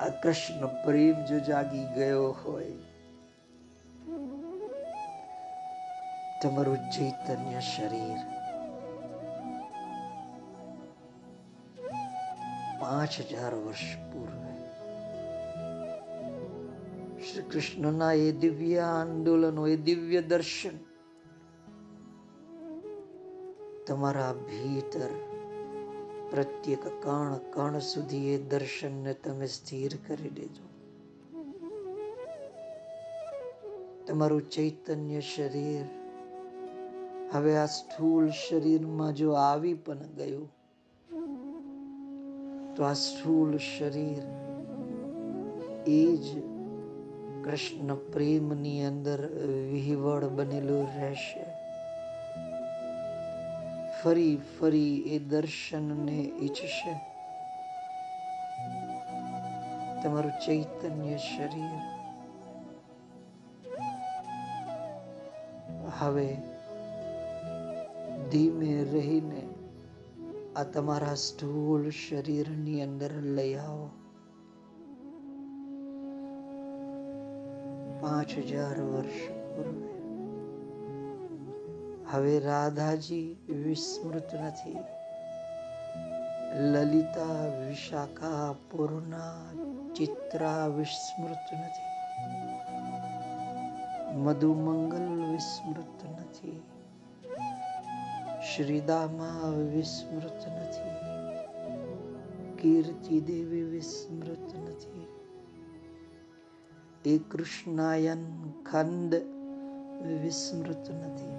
આ કૃષ્ણ પ્રેમ જો જાગી ગયો હોય તમારું ચૈતન્ય શરીર. પાંચ હજાર વર્ષ પૂર્વે. શ્રી કૃષ્ણના એ દિવ્ય આંદોલનો એ દિવ્ય દર્શન. તમારા ભીતર પ્રત્યેક કણ કણ સુધી એ દર્શનને તમે સ્થિર કરી દેજો. તમારું ચૈતન્ય શરીર હવે આ સ્થૂળ શરીરમાં જો આવી પણ ગયું, તો આ સ્થૂળ શરીર એ જ કૃષ્ણ પ્રેમની અંદર વિહવળ બનેલું રહેશે. ફરી ફરી એ દર્શનને ઈચ્છશે. તમારું ચૈતન્ય શરીર. હવે ધીમે રહીને આ તમારા સ્થૂળ શરીરની અંદર લઈ આવો. પાંચ હજાર વર્ષ પૂર્વે. હવે રાધાજી વિસ્મૃત નથી. લલિતા વિશાખા પૂર્ણા ચિત્રા વિસ્મૃત નથી. મધુમંગલ વિસ્મૃત નથી. શ્રીદામા વિસ્મૃત નથી. કીર્તિ દેવી વિસ્મૃત નથી. એ કૃષ્ણાયન ખંડ વિસ્મૃત નથી.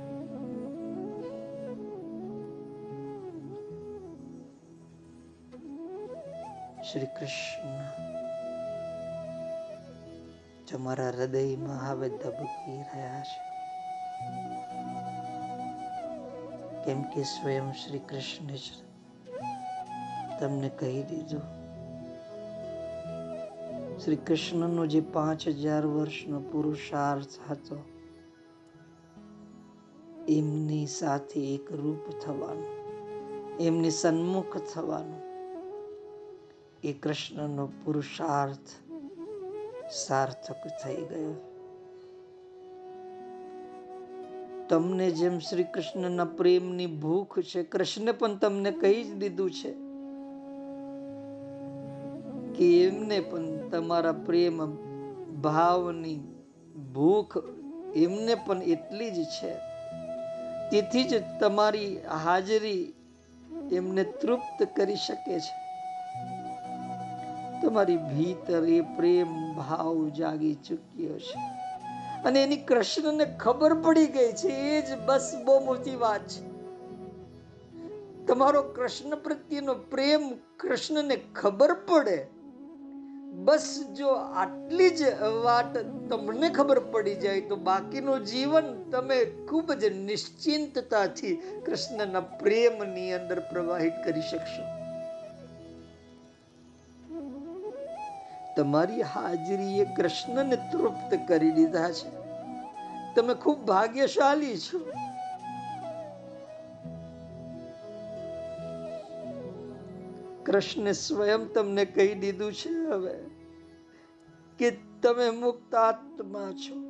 શ્રી કૃષ્ણ, તમારા હૃદયમાં હવે ધબકી રહ્યા છે. કેમ કે સ્વયં શ્રી કૃષ્ણ જ તમને કહી દીધું. શ્રી કૃષ્ણનો જે પાંચ હજાર વર્ષનો પુરુષાર્થ હતો, એમની સાથે એક રૂપ થવાનું, એમની સન્મુખ થવાનું, એ કૃષ્ણનો પુરુષાર્થ સાર્થક થઈ ગયો. તમને જેમ શ્રી કૃષ્ણના પ્રેમની ભૂખ છે, કૃષ્ણ પણ તમને કહી જ દીધું છે કે એમને પણ તમારા પ્રેમ, ભાવની ભૂખ એમને પણ એટલી જ છે. તેથી જ તમારી હાજરી એમને તૃપ્ત કરી શકે છે. તમારી ભીતર એ પ્રેમ, ભાવ જાગી ચૂક્યો છે. અને એની કૃષ્ણને ખબર પડી ગઈ છે. એ જ બસ બહુ મોટી વાત છે. તમારો કૃષ્ણ પ્રત્યેનો પ્રેમ કૃષ્ણને ખબર પડે. બસ જો આટલી જ વાત તમને ખબર પડી જાય તો બાકીનું જીવન તમે ખૂબ જ નિશ્ચિંતતાથી કૃષ્ણના પ્રેમની અંદર પ્રવાહિત કરી શકશો. તમારી હાજરીએ કૃષ્ણને તૃપ્ત કરી દીધા છે. તમે ખૂબ ભાગ્યશાળી છો. કૃષ્ણે સ્વયં તમને કહી દીધું છે હવે કે તમે મુક્ત આત્મા છો.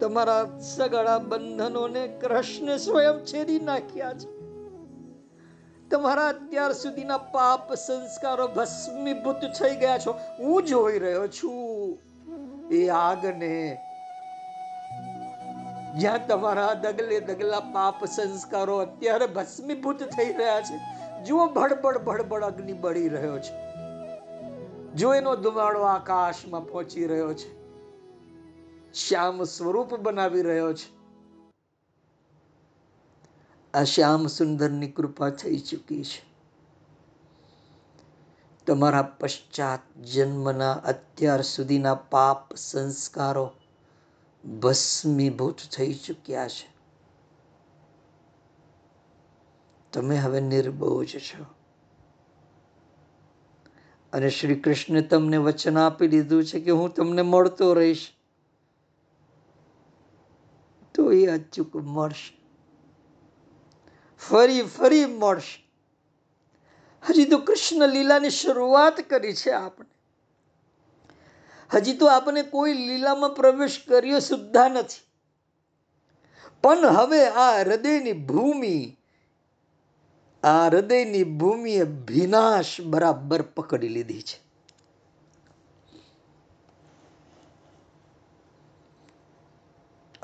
તમારા સગળા બંધનોને કૃષ્ણ સ્વયં છેદી નાખ્યા છે. તમારા અત્યાર સુધીના પાપ સંસ્કારો ભસ્મીભૂત થઈ ગયા છો. હું જોઈ રહ્યો છું. એ આગને જ્યાં તમારા દગલે દગલા પાપ સંસ્કારો અત્યારે ભસ્મીભૂત થઈ રહ્યા છે, જુઓ ભડબડ ભડબડ અગ્નિ બળી રહ્યો છે. જો એનો ધુમાડો આકાશમાં પહોંચી રહ્યો છે, શ્યામ સ્વરૂપ બનાવી રહ્યો છે. આ શ્યામ સુંદરની કૃપા થઈ ચૂકી છે. તમારા પશ્ચાત જન્મના અત્યાર સુધીના પાપ સંસ્કારો ભસ્મીભૂત થઈ ચૂક્યા છે. તમે હવે નિર્બોજ છો. અને શ્રી કૃષ્ણે તમને વચન આપી દીધું છે કે હું તમને મળતો રહીશ. તો એ અચૂક મળશે. ફરી ફરી મળશે. હજી તો કૃષ્ણ લીલાની શરૂઆત કરી છે આપણે. હજી તો આપણે કોઈ લીલામાં પ્રવેશ કર્યો સુદ્ધા નથી. પણ હવે આ હૃદયની ભૂમિ, આ હૃદયની ભૂમિએ વિનાશ બરાબર પકડી લીધી છે.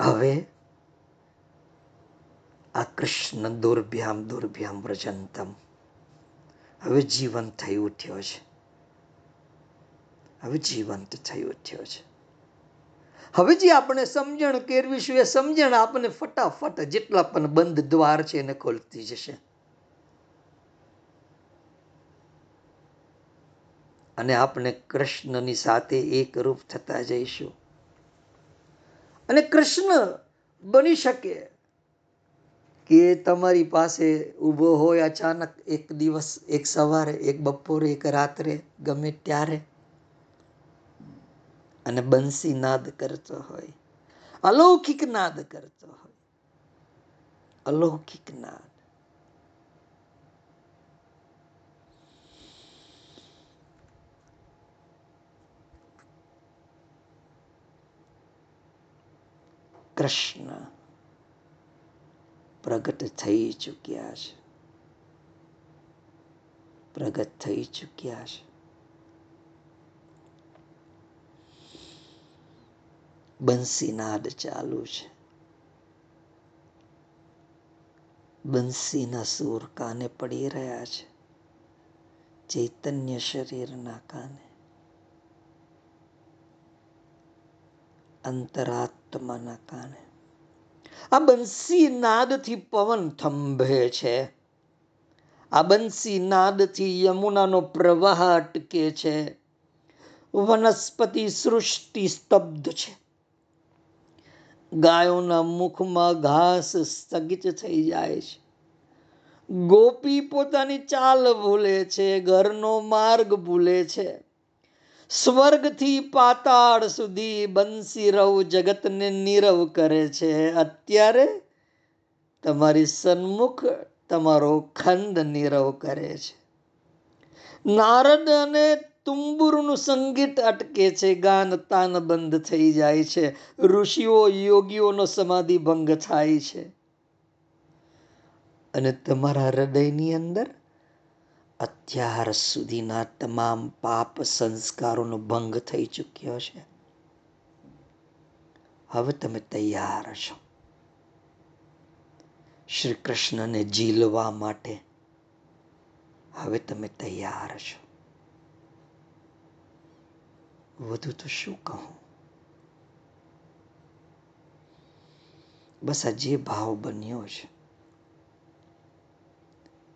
હવે આ કૃષ્ણ દુર્ભ્યામ દુર્ભ્યામ વ્રજંતમ. હવે જીવંત થઈ ઉઠ્યો છે. હવે જીવંત થઈ ઉઠ્યો છે. હવે જે આપણે સમજણ કેરવીશું એ સમજણ આપણને ફટાફટ જેટલા પણ બંધ દ્વાર છે એને ખોલતી જશે. અને આપણે કૃષ્ણની સાથે એકરૂપ થતા જઈશું. અને કૃષ્ણ બની શકે કે તમારી પાસે ઊભો હોય અચાનક એક દિવસ, એક સવારે, એક બપોરે, એક રાત્રે, ગમે ત્યારે. અને બંસી નાદ કરતો હોય. અલૌકિક નાદ કરતો હોય. અલૌકિક નાદ. કૃષ્ણ. પ્રગટ થઈ ચૂક્યા છે. પ્રગટ થઈ ચૂક્યા છે. બંસીનાદ ચાલુ છે. બંસીના સૂર કાને પડી રહ્યા છે. ચૈતન્ય શરીરના કાને. અંતરાત્માના કાને. આ બંસી નાદથી પવન થંભે છે. આ બંસી નાદથી યમુનાનો પ્રવાહ અટકે છે. વનસ્પતિ સૃષ્ટિ સ્તબ્ધ છે. ગાયોના મુખમાં ઘાસ સ્થગિત થઈ જાય છે. ગોપી પોતાની ચાલ ભૂલે છે, ઘરનો માર્ગ ભૂલે છે. સ્વર્ગથી પાતાળ સુધી બંસી રવ જગતને નીરવ કરે છે. અત્યારે તમારી સન્મુખ તમારો ખંડ નીરવ કરે છે. નારદ અને તુંબુરનું સંગીત અટકે છે. ગાન તાન બંધ થઈ જાય છે. ઋષિઓ યોગીઓનો સમાધિ ભંગ થાય છે. અને તમારા હૃદયની અંદર અત્યાર સુધીના તમામ પાપ સંસ્કારોનો ભંગ થઈ ચૂક્યો છે. હવે તમે તૈયાર છો. શ્રી કૃષ્ણને ઝીલવા માટે હવે તમે તૈયાર છો. વધુ તો શું કહું? બસ આ જે ભાવ બન્યો છે,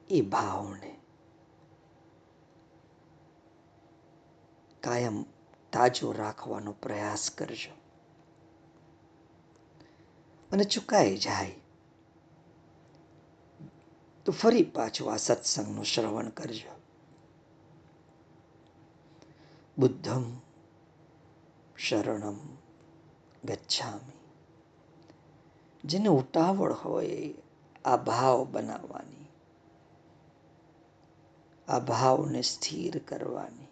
એ ભાવને કાયમ તાજો રાખવાનો પ્રયાસ કરજો. અને ચુકાઈ જાય. તો ફરી પાછું આ સત્સંગનું શ્રવણ કરજો. બુદ્ધમ શરણમ ગચ્છામી. જેને ઉતાવળ હોય આ ભાવ બનાવવાની, આ ભાવને સ્થિર કરવાની.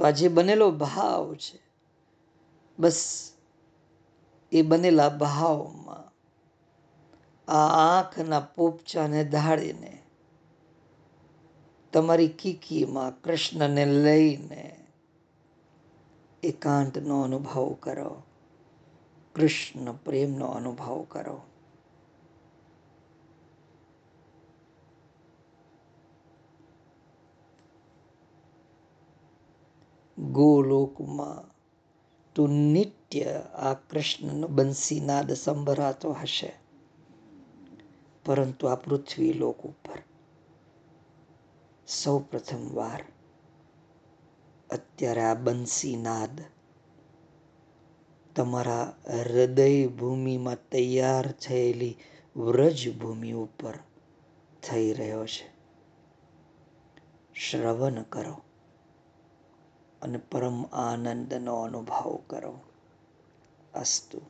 તો આ જે બનેલો ભાવ છે, બસ એ બનેલા ભાવમાં આ આંખના પોપચાને ધાડીને તમારી કીકીમાં કૃષ્ણને લઈને એકાંતનો અનુભવ કરો, કૃષ્ણ પ્રેમનો અનુભવ કરો. ગોલોકમાં તો નિત્ય આ કૃષ્ણનો બંસીનાદ સંભળાતો હશે પરંતુ આ પૃથ્વી લોક ઉપર સૌ પ્રથમવાર અત્યારે આ બંસીનાદ તમારા હૃદય ભૂમિમાં તૈયાર થયેલી વ્રજ ભૂમિ ઉપર થઈ રહ્યો છે શ્રવણ કરો અને પરમ આનંદનો અનુભવ કરો. અસ્તુ.